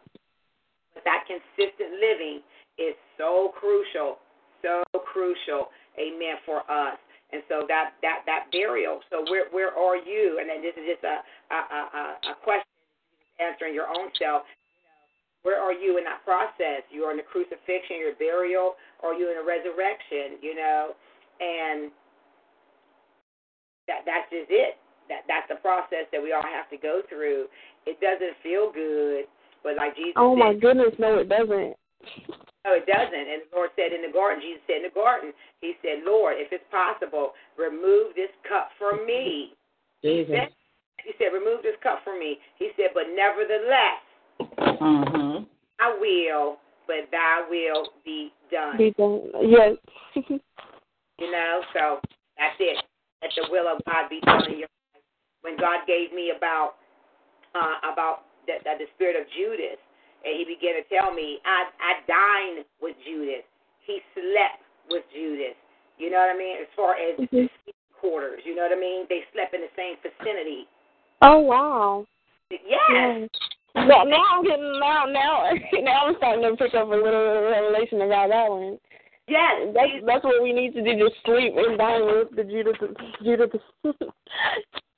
that consistent living is so crucial, so crucial, amen, for us. And so that that that burial. So where where are you? And then this is just a a a, a question answering your own self. Where are you in that process? You're in the crucifixion, your burial, or you in a resurrection? You know, and that that's just it. That that's the process that we all have to go through. It doesn't feel good, but like Jesus Oh said, my goodness, no, it doesn't. no, it doesn't. And the Lord said in the garden, Jesus said in the garden, He said, Lord, if it's possible, remove this cup from me. He Jesus. said, he said, remove this cup from me. He said, but nevertheless, Mm-hmm. I will, but thy will be done. Be done. Yes. You know, so that's it. Let the will of God be done in your life. When God gave me about uh, about the, the, the spirit of Judas, and He began to tell me, I I dined with Judas. He slept with Judas. You know what I mean? As far as Mhm. quarters, you know what I mean? They slept in the same vicinity. Oh wow. Yes. Yes. Well, now I'm getting now now now I'm starting to pick up a little revelation about that one. Yes. That's that's what we need to do. Just sleep and dine with the Judas Judas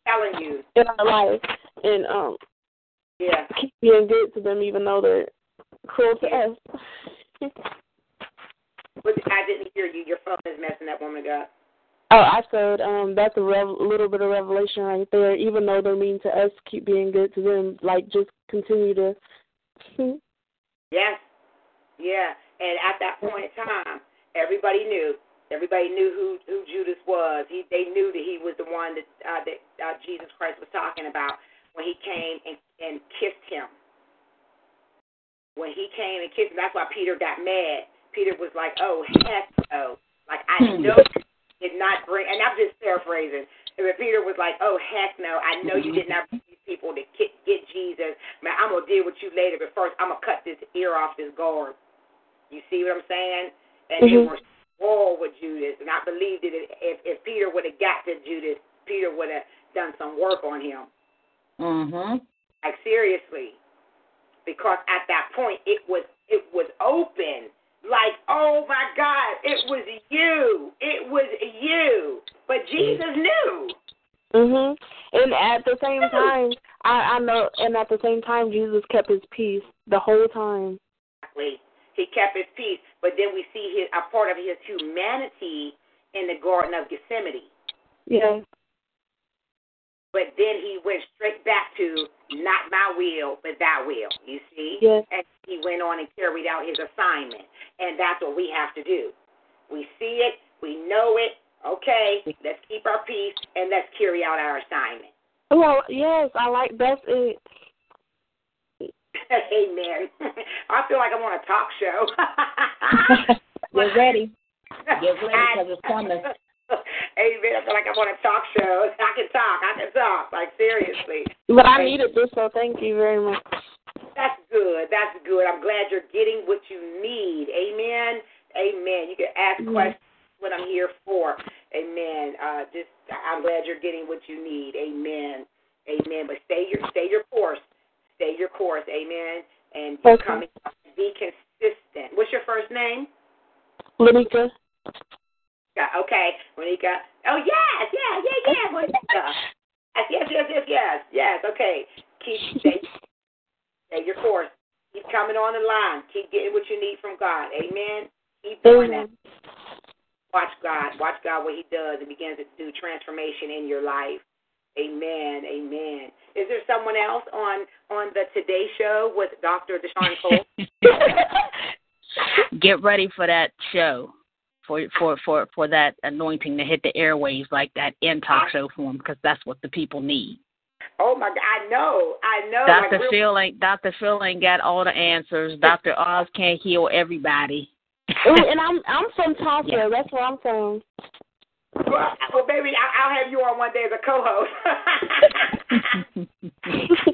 telling you. in our life, and um Yeah. keep being good to them, even though they're cruel to us. But I didn't hear you. Your phone is messing up, woman God. Oh, I said um that's a rev- little bit of revelation right there. Even though they're mean to us, keep being good to them. Like just continue to. Yes. Yeah. And at that point in time, everybody knew. Everybody knew who who Judas was. He they knew that he was the one that uh, that uh, Jesus Christ was talking about when he came and and kissed him. When he came and kissed him, that's why Peter got mad. Peter was like, "Oh heck no!" Like I Hmm. know you did not bring. And I'm just paraphrasing. But Peter was like, "Oh heck no! I know you did not bring these people to get, get Jesus. Man, I'm gonna deal with you later. But first, I'm gonna cut this ear off this guard." You see what I'm saying? And they Mhm. were war with Judas, and I believe that if if Peter would have got to Judas, Peter would have done some work on him. Mm-hmm. Like seriously, because at that point it was it was open. Like, oh my God, it was you. It was you. But Jesus knew. Mhm. And at the same time, I I know, and at the same time, Jesus kept his peace the whole time. Exactly. He kept his peace. But then we see his, a part of his humanity in the Garden of Gethsemane. Yes. But then he went straight back to not my will, but thy will. You see? Yes. And he went on and carried out his assignment. And that's what we have to do. We see it, we know it. Okay, let's keep our peace and let's carry out our assignment. Well, yes, I like that's it. Amen. I feel like I'm on a talk show. Get ready. Get ready because it's coming. Amen. I feel like I'm on a talk show. I can talk. I can talk. Like seriously. But I needed this, so thank you very much. That's good. That's good. I'm glad you're getting what you need. Amen. Amen. You can ask Mhm. questions. What I'm here for. Amen. Uh, just I'm glad you're getting what you need. Amen. Amen. But stay your stay your course. Stay your course. Amen. And Okay. coming be consistent. What's your first name? Lenika. Okay, Monica. Oh yes, yeah, yeah, yeah, Monica. Yes, yes, yes, yes, yes, yes. Okay, keep stay, stay your course. Keep coming on the line. Keep getting what you need from God. Amen. Keep doing that. Watch God. Watch God what He does and begins to do transformation in your life. Amen. Amen. Is there someone else on on the Today Show with Dr. Deshawn Cole? Get ready for that show. For for for for that anointing to hit the airwaves like that in talk show form because that's what the people need. oh my God, I know, I know. Doctor like, Phil ain't Doctor Phil ain't got all the answers. Doctor Oz can't heal everybody. Ooh, and I'm I'm from Tulsa. Yeah. That's where I'm from. Well, baby, I- I'll have you on one day as a co-host.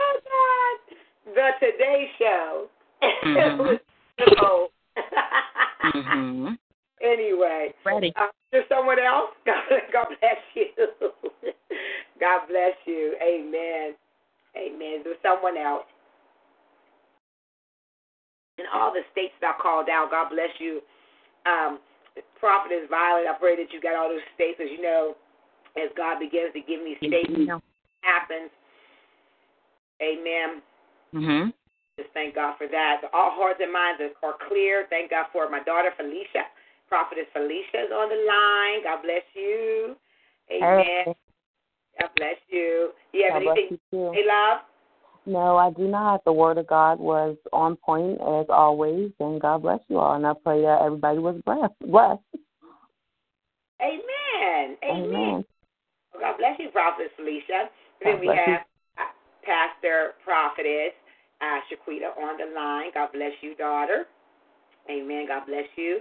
oh God, the Today Show. Mhm. Mhm. Anyway, Ready. uh, there's someone else. God, God bless you. God bless you. Amen. Amen. There's someone else. In all the states that I called out, God bless you. Um, Prophetess Violet, I pray that you got all those states, as you know, as God begins to give me states happens. Amen. Mhm. Just thank God for that. All hearts and minds are, clear. Thank God for my daughter Felicia. Prophetess Felicia is on the line. God bless you. Amen. God bless you. You have God anything? you. Hey, love. No, I do not. The word of God was on point as always, and God bless you all. And I pray that everybody was blessed. Blessed. Amen. Amen. Amen. Well, God bless you, Prophetess Felicia. God then we bless you. have uh, Pastor Prophetess uh, Shaquita on the line. God bless you, daughter. Amen. God bless you.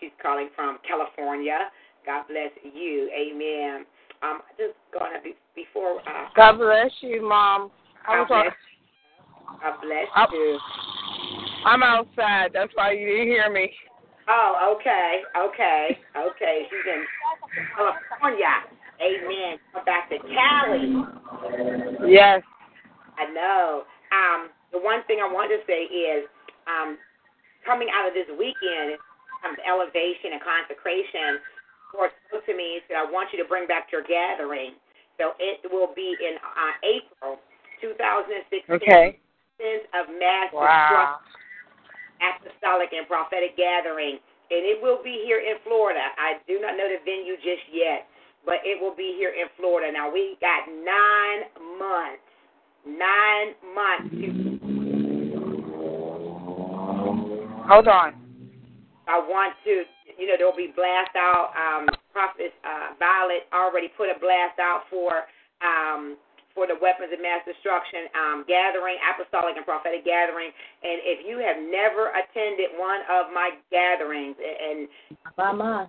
She's calling from California. God bless you. Amen. Um, just going to be before. Uh, God bless you, Mom. God bless, God bless Up. you. I'm outside. That's why you didn't hear me. Oh, okay, okay, okay. She's in California. Amen. Come back to Cali. Yes. I know. Um, the one thing I want to say is, um, coming out of this weekend, um, elevation and consecration. Lord spoke to me and said, "I want you to bring back your gathering." So it will be in uh, April 2016. Okay. Of Mass Wow. Apostolic and Prophetic Gathering, and it will be here in Florida. I do not know the venue just yet, but it will be here in Florida. Now we got nine months, nine months to. Hold on. I want to, you know, there'll be blast out. Um, Prophet uh, Violet already put a blast out for um, for the weapons of mass destruction um, gathering, apostolic and prophetic gathering. And if you have never attended one of my gatherings, and Mama.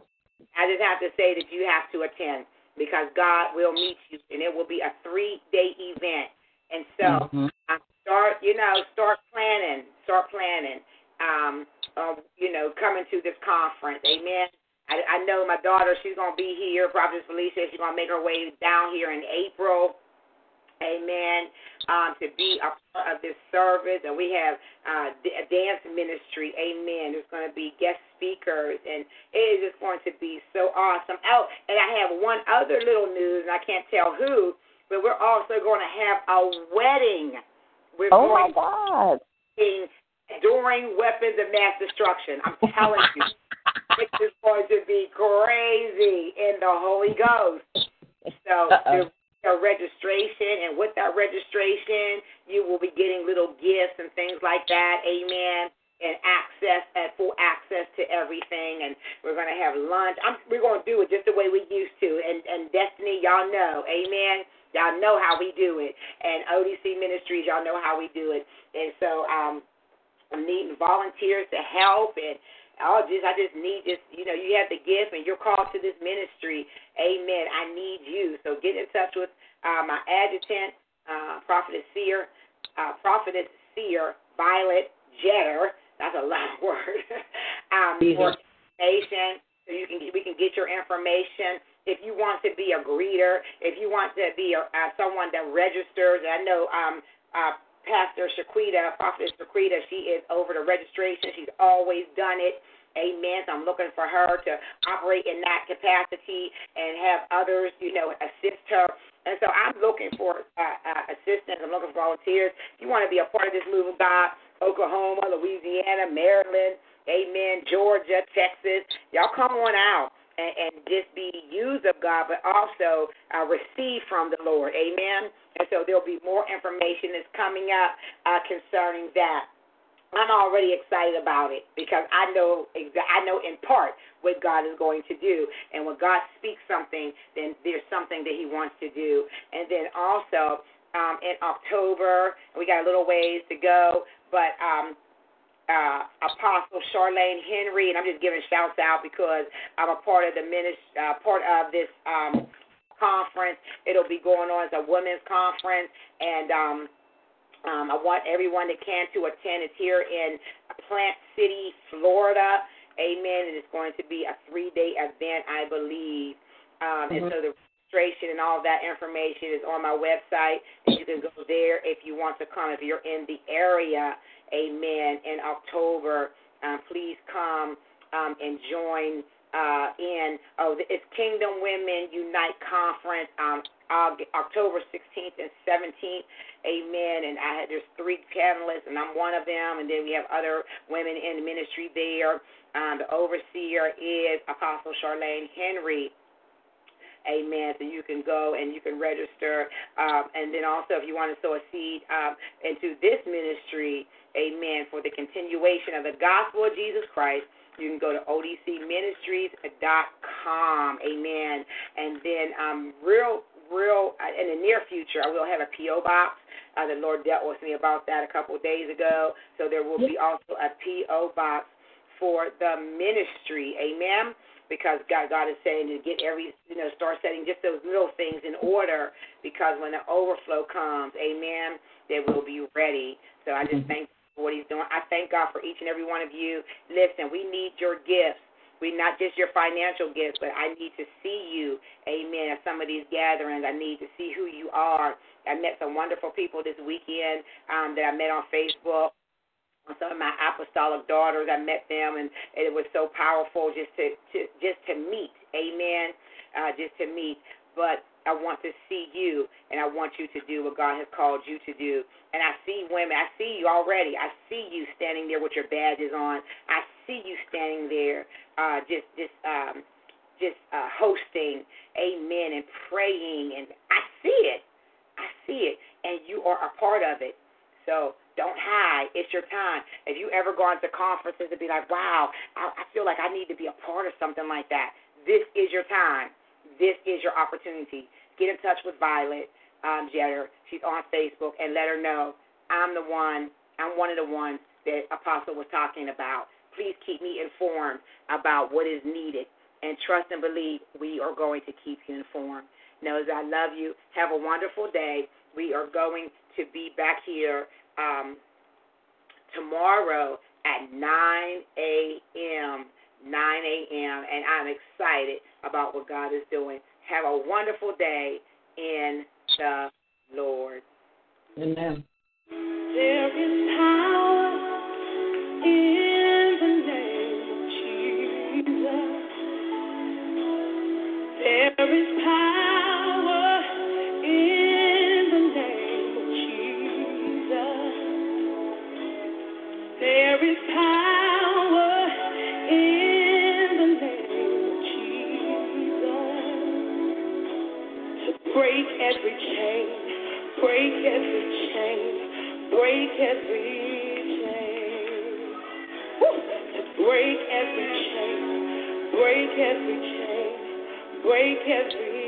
I just have to say that you have to attend because God will meet you, and it will be a three-day event. And so, Mhm. um, start, you know, start planning, start planning. Um, uh, you know, coming to this conference. Amen. I, I know my daughter, she's gonna be here. Prophetess Felicia, she's gonna make her way down here in April. Amen. Um, to be a part of this service, and we have uh, a dance ministry. Amen. There's going to be guest speakers, and it is just going to be so awesome. Oh, and I have one other little news, and I can't tell who, but we're also going to have a wedding. We're Oh going my God. being enduring weapons of mass destruction. I'm telling you, it is going to be crazy in the Holy Ghost. So your registration, and with that registration, you will be getting little gifts and things like that. Amen. And access and full access to everything, and we're gonna have lunch. I'm, we're gonna do it just the way we used to. And and Destiny, y'all know, Amen. Y'all know how we do it. And ODC Ministries, y'all know how we do it. And so um, needing volunteers to help and oh just I just need just you know, you have the gift and you're called to this ministry. Amen. I need you. So get in touch with uh, my adjutant, uh, Prophetess Seer, uh, Prophetess Seer Violet Jetter. That's a lot of words. um, for information. So you can we can get your information. If you want to be a greeter, if you want to be a, uh, someone that registers, I know um, uh, Pastor Shaquita, Prophetess Shaquita, she is over the registration. She's always done it. Amen. So I'm looking for her to operate in that capacity and have others, you know, assist her. And so I'm looking for uh, uh, assistance. I'm looking for volunteers. If you want to be a part of this move of God, Oklahoma, Louisiana, Maryland, Amen, Georgia, Texas, y'all come on out and, and just be used of God, but also uh, receive from the Lord. Amen. And so there'll be more information that's coming up uh, concerning that. I'm already excited about it because I know I know in part what God is going to do, and when God speaks something, then there's something that He wants to do. And then also um, in October, we got a little ways to go, but um, uh, Apostle Charlene Henry, and I'm just giving shouts out because I'm a part of the ministry, uh, part of this um, conference. It'll be going on as a women's conference, and um, um, I want everyone that can to attend. It's here in Plant City, Florida. Amen. And it's going to be a three-day event, I believe. Um, And Mhm. so the registration and all that information is on my website. And you can go there if you want to come. If you're in the area, amen, in October, um, please come um, and join uh, in. Oh, it's Kingdom Women Unite Conference, um, October 16th and 17th. Amen. And I had there's three panelists, and I'm one of them. And then we have other women in ministry there. Um, the overseer is Apostle Charlene Henry. Amen. So you can go and you can register. Um, and then also, if you want to sow a seed um, into this ministry, amen, for the continuation of the gospel of Jesus Christ, you can go to odcministries.com. Amen. And then, um, real, real, uh, in the near future, I will have a P.O. box. Uh, the Lord dealt with me about that a couple of days ago. So there will be also a P.O. box for the ministry. Amen because God God is saying to get every you know start setting just those little things in order because when the overflow comes, Amen, they will be ready. So I just thank what He's doing. I thank God for each and every one of you. Listen, we need your gifts. We not just your financial gifts, but I need to see you, Amen. At some of these gatherings, I need to see who you are. I met some wonderful people this weekend um, that I met on Facebook some of my apostolic daughters. I met them, and it was so powerful just to, to just to meet. Amen. Uh, just to meet. But I want to see you, and I want you to do what God has called you to do. And I see women. I see you already. I see you standing there with your badges on. I see you standing there, uh, just just um, just uh, hosting. Amen. And praying, and I see it. I see it, and you are a part of it. So don't hide. It's your time. If you ever gone to conferences and be like, wow, I, I feel like I need to be a part of something like that, this is your time. This is your opportunity. Get in touch with Violet um, Jetter. She's on Facebook and let her know I'm the one, I'm one of the ones that Apostle was talking about. Please keep me informed about what is needed and trust and believe we are going to keep you informed. Knows I love you. Have a wonderful day. We are going to be back here um, tomorrow at 9 a.m. 9 a.m. and I'm excited about what God is doing. Have a wonderful day in the Lord. Amen. There is power break every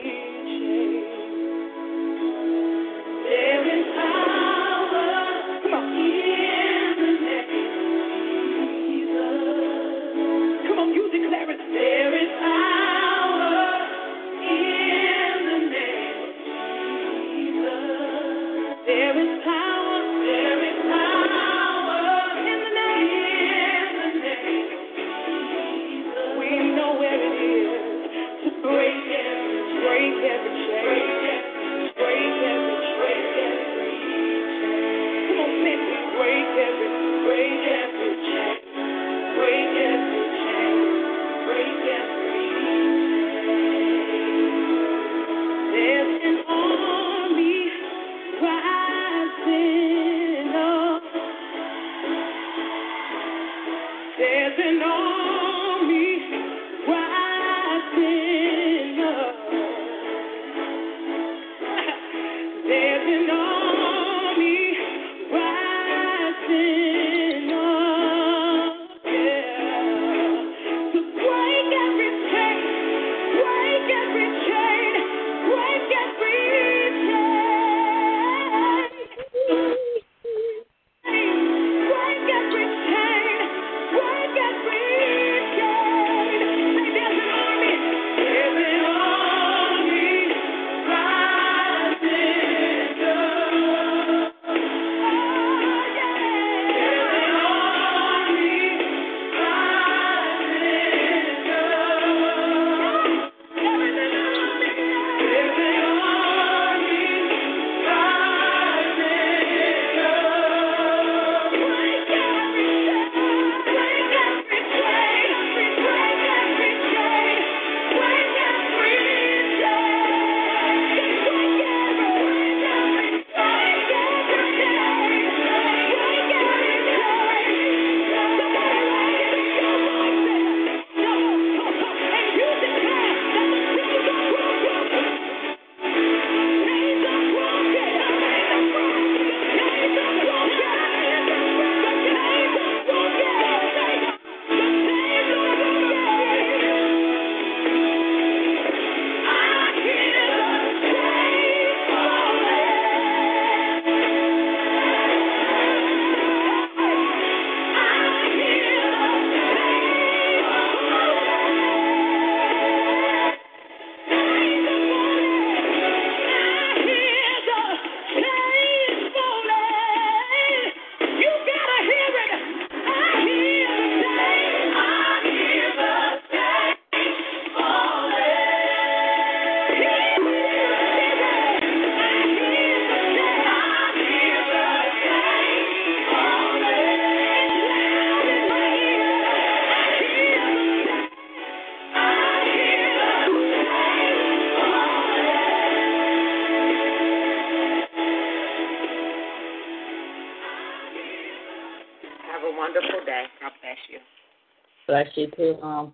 Bless you too, um,